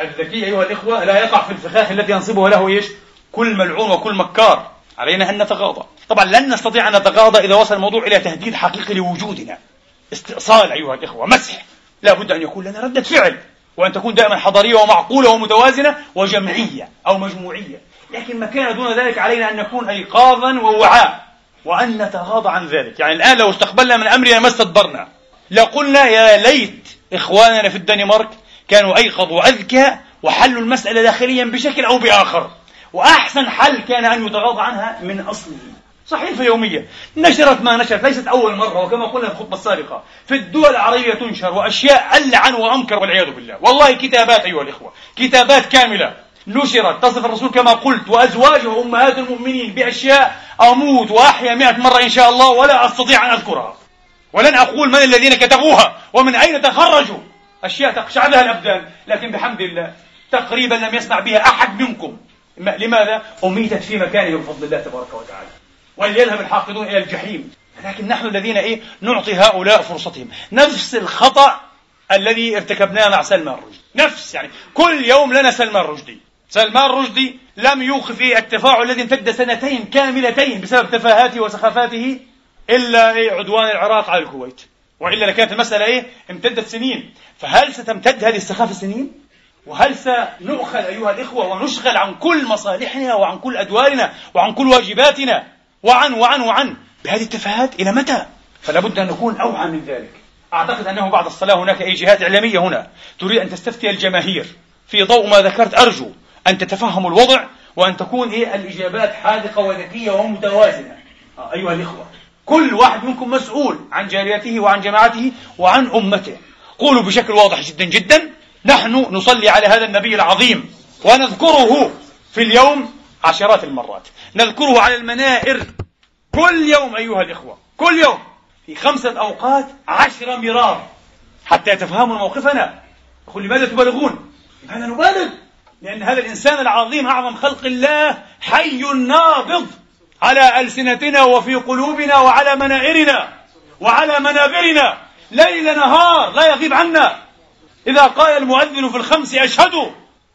الذكي أيها الإخوة لا يقع في الفخاخ التي ينصبه له إيش؟ كل ملعون وكل مكار. علينا أن نتغاضى. طبعا لن نستطيع أن نتغاضى إذا وصل الموضوع إلى تهديد حقيقي لوجودنا. استئصال أيها الإخوة مسح. لا بد أن يكون لنا ردة فعل وأن تكون دائما حضارية ومعقولة ومتوازنة وجمعية أو مجموعية. لكن ما كان دون ذلك علينا أن نكون أيقاظا ووعاء وأن نتغاضى عن ذلك. يعني الآن لو استقبلنا من أمرنا ما استدبرنا لقلنا يا ليت إخواننا في الدنمارك كانوا أيقظ وأذكى وحلوا المسألة داخليا بشكل أو بآخر. وأحسن حل كان أن يتغاضى عنها من أصله. صحيفة يومية. نشرت ما نشرت ليست أول مرة وكما قلنا في الخطبة السابقة. في الدول العربية تنشر وأشياء ألعن وأنكر والعياذ بالله. والله كتابات أيها الإخوة كتابات كاملة نشرت. تصف الرسول كما قلت وأزواجه أمهات المؤمنين بأشياء أموت وأحيا مئة مرة إن شاء الله ولا أستطيع أن أذكرها. ولن أقول من الذين كتبوها ومن أين تخرجوا. أشياء تقشع لها الأبدان لكن بحمد الله تقريبا لم يسمع بها أحد منكم. لماذا؟ أميتت في مكانه بفضل الله تبارك وتعالى. وليذهب الحاقدون إلى الجحيم. لكن نحن الذين إيه؟ نعطي هؤلاء فرصتهم. نفس الخطأ الذي ارتكبناه مع سلمان الرشدي. نفس يعني. كل يوم لنا سلمان الرشدي. سلمان رشدي لم يوقف التفاعل الذي امتد سنتين كاملتين بسبب تفاهاته وسخافاته إلا إيه؟ عدوان العراق على الكويت. وإلا لكانت المسألة إيه؟ امتدت سنين. فهل ستمتد هذه السخافة سنين؟ وهل سنؤخذ أيها الإخوة ونشغل عن كل مصالحنا وعن كل أدوارنا وعن كل واجباتنا؟ وعن وعن وعن. بهذه التفاهات إلى متى؟ فلا بد أن نكون أوعى من ذلك. أعتقد أنه بعد الصلاة هناك أي جهات إعلامية هنا. تريد أن تستفتي الجماهير. في ضوء ما ذكرت أرجو أن تتفهموا الوضع وأن تكون إيه الإجابات حاذقة وذكية ومتوازنة. أيها الإخوة كل واحد منكم مسؤول عن جاريته وعن جماعته وعن أمته. قولوا بشكل واضح جدا جدا. نحن نصلي على هذا النبي العظيم ونذكره في اليوم عشرات المرات. نذكره على المنائر كل يوم أيها الإخوة كل يوم في خمسة أوقات عشر مرار. حتى يتفهموا موقفنا. يقول لماذا تبالغون؟ لماذا نبالغ؟ لأن هذا الإنسان العظيم أعظم خلق الله حي نابض على ألسنتنا وفي قلوبنا وعلى منائرنا وعلى منابرنا. ليل نهار لا يغيب عنا. إذا قال المؤذن في الخمس أشهد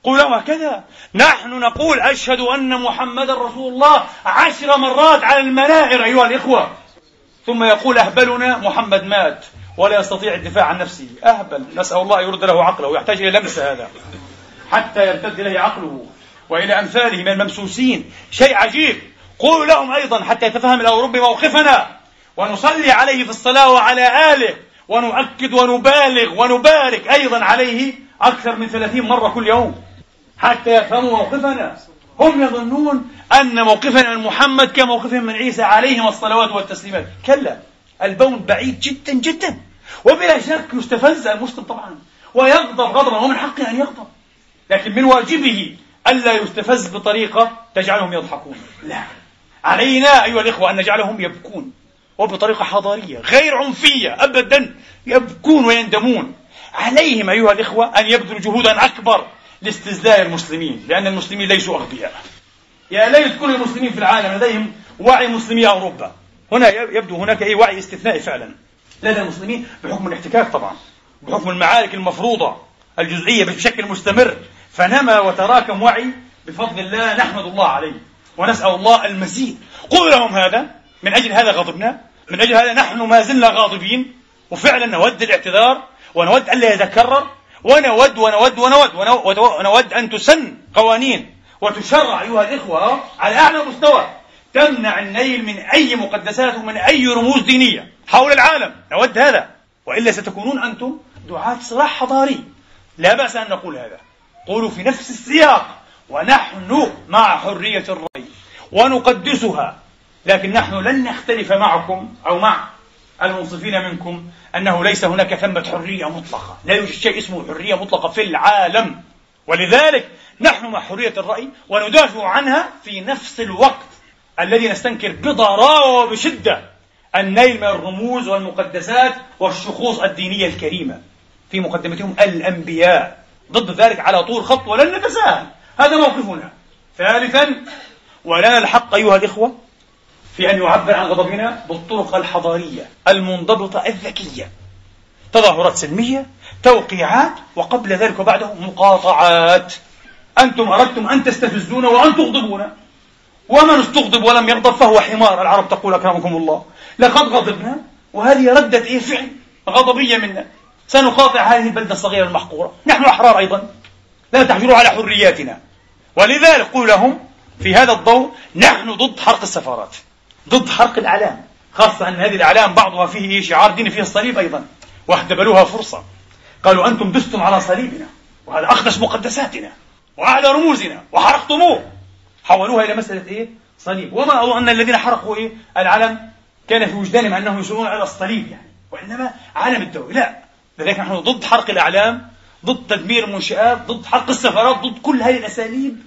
قولوا هكذا. نحن نقول أشهد أن محمد رسول الله عشر مرات على المنائر أيها الإخوة. ثم يقول أهبلنا محمد مات ولا يستطيع الدفاع عن نفسه. أهبل نسأل الله أن يرد له عقله ويحتاج إلى لمس هذا حتى يرتد إليه عقله وإلى أمثاله من الممسوسين. شيء عجيب. قولوا لهم أيضا حتى يتفهم الأوروبي موقفنا. ونصلي عليه في الصلاة وعلى آله. ونؤكد ونبالغ ونبارك أيضا عليه أكثر من ثلاثين مرة كل يوم. حتى يفهموا موقفنا. هم يظنون أن موقفنا من محمد كموقفهم من عيسى عليهم الصلوات والتسليمات. كلا البون بعيد جدا جدا. وبلا شك يستفز المسلم طبعا. ويغضب غضبا ومن حقه أن يغضب. لكن من واجبه ألا يستفز بطريقة تجعلهم يضحكون. لا. علينا أيها الإخوة أن نجعلهم يبكون. وبطريقة حضارية غير عنفية أبدا يبكون ويندمون. عليهم أيها الإخوة أن يبذلوا جهودا أكبر لاستزلاء المسلمين لأن المسلمين ليسوا أغبياء. يا ليت كل المسلمين في العالم لديهم وعي مسلمي أوروبا. هنا يبدو هناك أي وعي استثنائي فعلا. لدى المسلمين بحكم الاحتكاك طبعا بحكم المعارك المفروضة الجزئية بشكل مستمر. فنما وتراكم وعي بفضل الله نحمد الله عليه ونسأل الله المزيد. قل لهم هذا من أجل هذا غضبنا؟ من أجل هذا نحن ما زلنا غاضبين؟ وفعلا نود الاعتذار ونود ألا يتكرر ونود ونود ونود ونود, ونود أن تسن قوانين وتشرع أيها الإخوة على أعلى مستوى تمنع النيل من أي مقدسات ومن أي رموز دينية حول العالم. نود هذا. وإلا ستكونون أنتم دعاة صلاح حضاري. لا بأس أن نقول هذا. قولوا في نفس السياق. ونحن مع حرية الرأي. ونقدسها. لكن نحن لن نختلف معكم أو مع المنصفين منكم أنه ليس هناك ثمة حرية مطلقة. لا يوجد شيء اسمه حرية مطلقة في العالم. ولذلك نحن مع حرية الرأي وندافع عنها في نفس الوقت. الذي نستنكر بضراوة وبشدة النيل من الرموز والمقدسات والشخوص الدينية الكريمة في مقدمتهم الأنبياء. ضد ذلك على طول خط ولن نتساهل هذا موقفنا. ثالثا ولنا الحق أيها الإخوة في أن يعبر عن غضبنا بالطرق الحضارية المنضبطة الذكية. تظاهرات سلمية توقيعات وقبل ذلك وبعده مقاطعات. أنتم أردتم أن تستفزونا وأن تغضبونا ومن استغضب ولم يغضب فهو حمار. العرب تقول أكرمكم الله. لقد غضبنا وهذه ردة إيه فعل غضبية منا. سنقاطع هذه البلدة الصغيرة المحقورة. نحن أحرار أيضا. لا تحجروا على حرياتنا. ولذلك قل لهم في هذا الضوء نحن ضد حرق السفارات. ضد حرق الأعلام خاصة أن هذه الأعلام بعضها فيه شعار ديني فيه الصليب أيضا واحتبلوها فرصة. قالوا أنتم دستم على صليبنا وهذا أقدس مقدساتنا وأعلى رموزنا وحرقتموه حولوها إلى مسألة إيه؟ صليب. وما أظن أن الذين حرقوا إيه؟ العلم كان في وجدانهم أنهم يشيرون على الصليب يعني وإنما علم الدولة. لا لذلك نحن ضد حرق الأعلام ضد تدمير المنشآت ضد حرق السفارات ضد كل هذه الأساليب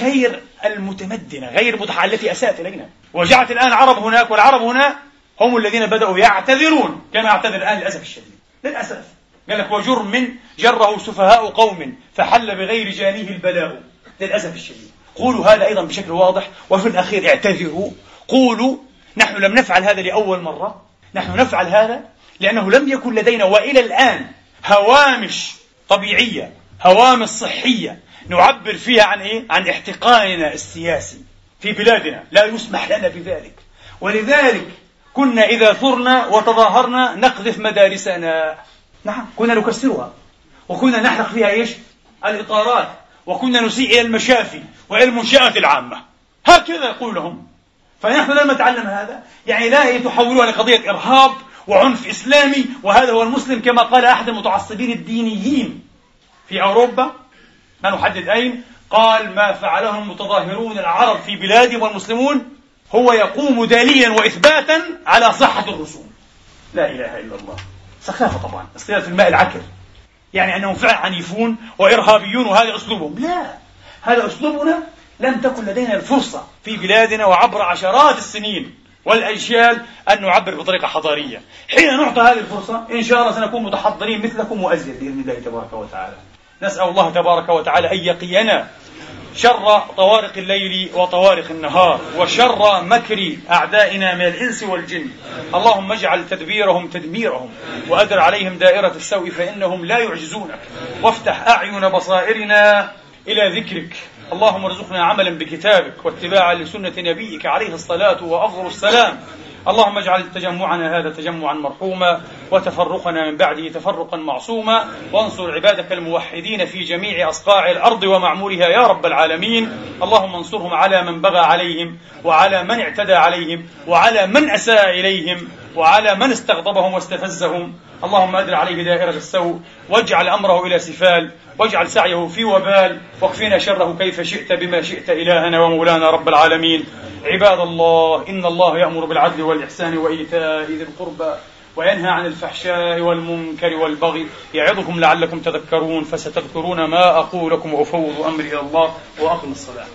غير المتمدنة غير المتحة التي أساءت إلينا وجعت الآن العرب هناك والعرب هنا هم الذين بدأوا يعتذرون كما يعتذر الآن للأسف الشديد. للأسف. قال لك وجرم جره سفهاء قوم فحل بغير جانيه البلاء. للأسف الشديد. قولوا هذا أيضا بشكل واضح وفي الأخير اعتذروا. قولوا نحن لم نفعل هذا لأول مرة نحن نفعل هذا لأنه لم يكن لدينا وإلى الآن هوامش طبيعية هوامش صحية نعبر فيها عن إيه؟ عن احتقاننا السياسي في بلادنا. لا يسمح لنا بذلك. ولذلك كنا إذا ثرنا وتظاهرنا نقذف مدارسنا. نعم كنا نكسرها. وكنا نحرق فيها إيش؟ الإطارات. وكنا نسيء إلى المشافي وإلى المنشآت العامة. هكذا يقول لهم فنحن لم نتعلم هذا. يعني لا تحولوها لقضية إرهاب وعنف إسلامي. وهذا هو المسلم كما قال أحد المتعصبين الدينيين في أوروبا. لا نحدد أين. قال ما فعله المتظاهرون العرب في بلادهم والمسلمون هو يقوم داليا وإثباتا على صحة الرسوم لا إله إلا الله. سخافة طبعا. اصطياد في الماء العكر. يعني أنهم فعلا عنيفون وإرهابيون وهذا أسلوبهم. لا. هذا أسلوبنا لم تكن لدينا الفرصة في بلادنا وعبر عشرات السنين والأجيال أن نعبر بطريقة حضارية. حين نعطى هذه الفرصة إن شاء الله سنكون متحضرين مثلكم وأزيد بإذن الله تبارك وتعالى. نسأل الله تبارك وتعالى أن يقينا شر طوارق الليل وطوارق النهار وشر مكر أعدائنا من الإنس والجن. اللهم اجعل تدبيرهم تدميرهم وأدر عليهم دائرة السوء فإنهم لا يعجزونك. وافتح أعين بصائرنا إلى ذكرك. اللهم ارزقنا عملا بكتابك واتباعا لسنة نبيك عليه الصلاة وأفضل السلام. اللهم اجعل تجمعنا هذا تجمعا مرحوما وتفرقنا من بعده تفرقا معصوما. وانصر عبادك الموحدين في جميع أصقاع الأرض ومعمورها يا رب العالمين. اللهم انصرهم على من بغى عليهم وعلى من اعتدى عليهم وعلى من أساء إليهم. وعلى من استغضبهم واستفزهم. اللهم أدر عليه دائرة السوء واجعل أمره إلى سفال واجعل سعيه في وبال واكفنا شره كيف شئت بما شئت إلهنا ومولانا رب العالمين. عباد الله إن الله يأمر بالعدل والإحسان وإيتاء ذي القربى وينهى عن الفحشاء والمنكر والبغي. يعظكم لعلكم تذكرون فستذكرون ما أقول لكم وأفوض أمري إلى الله وأقم الصلاة.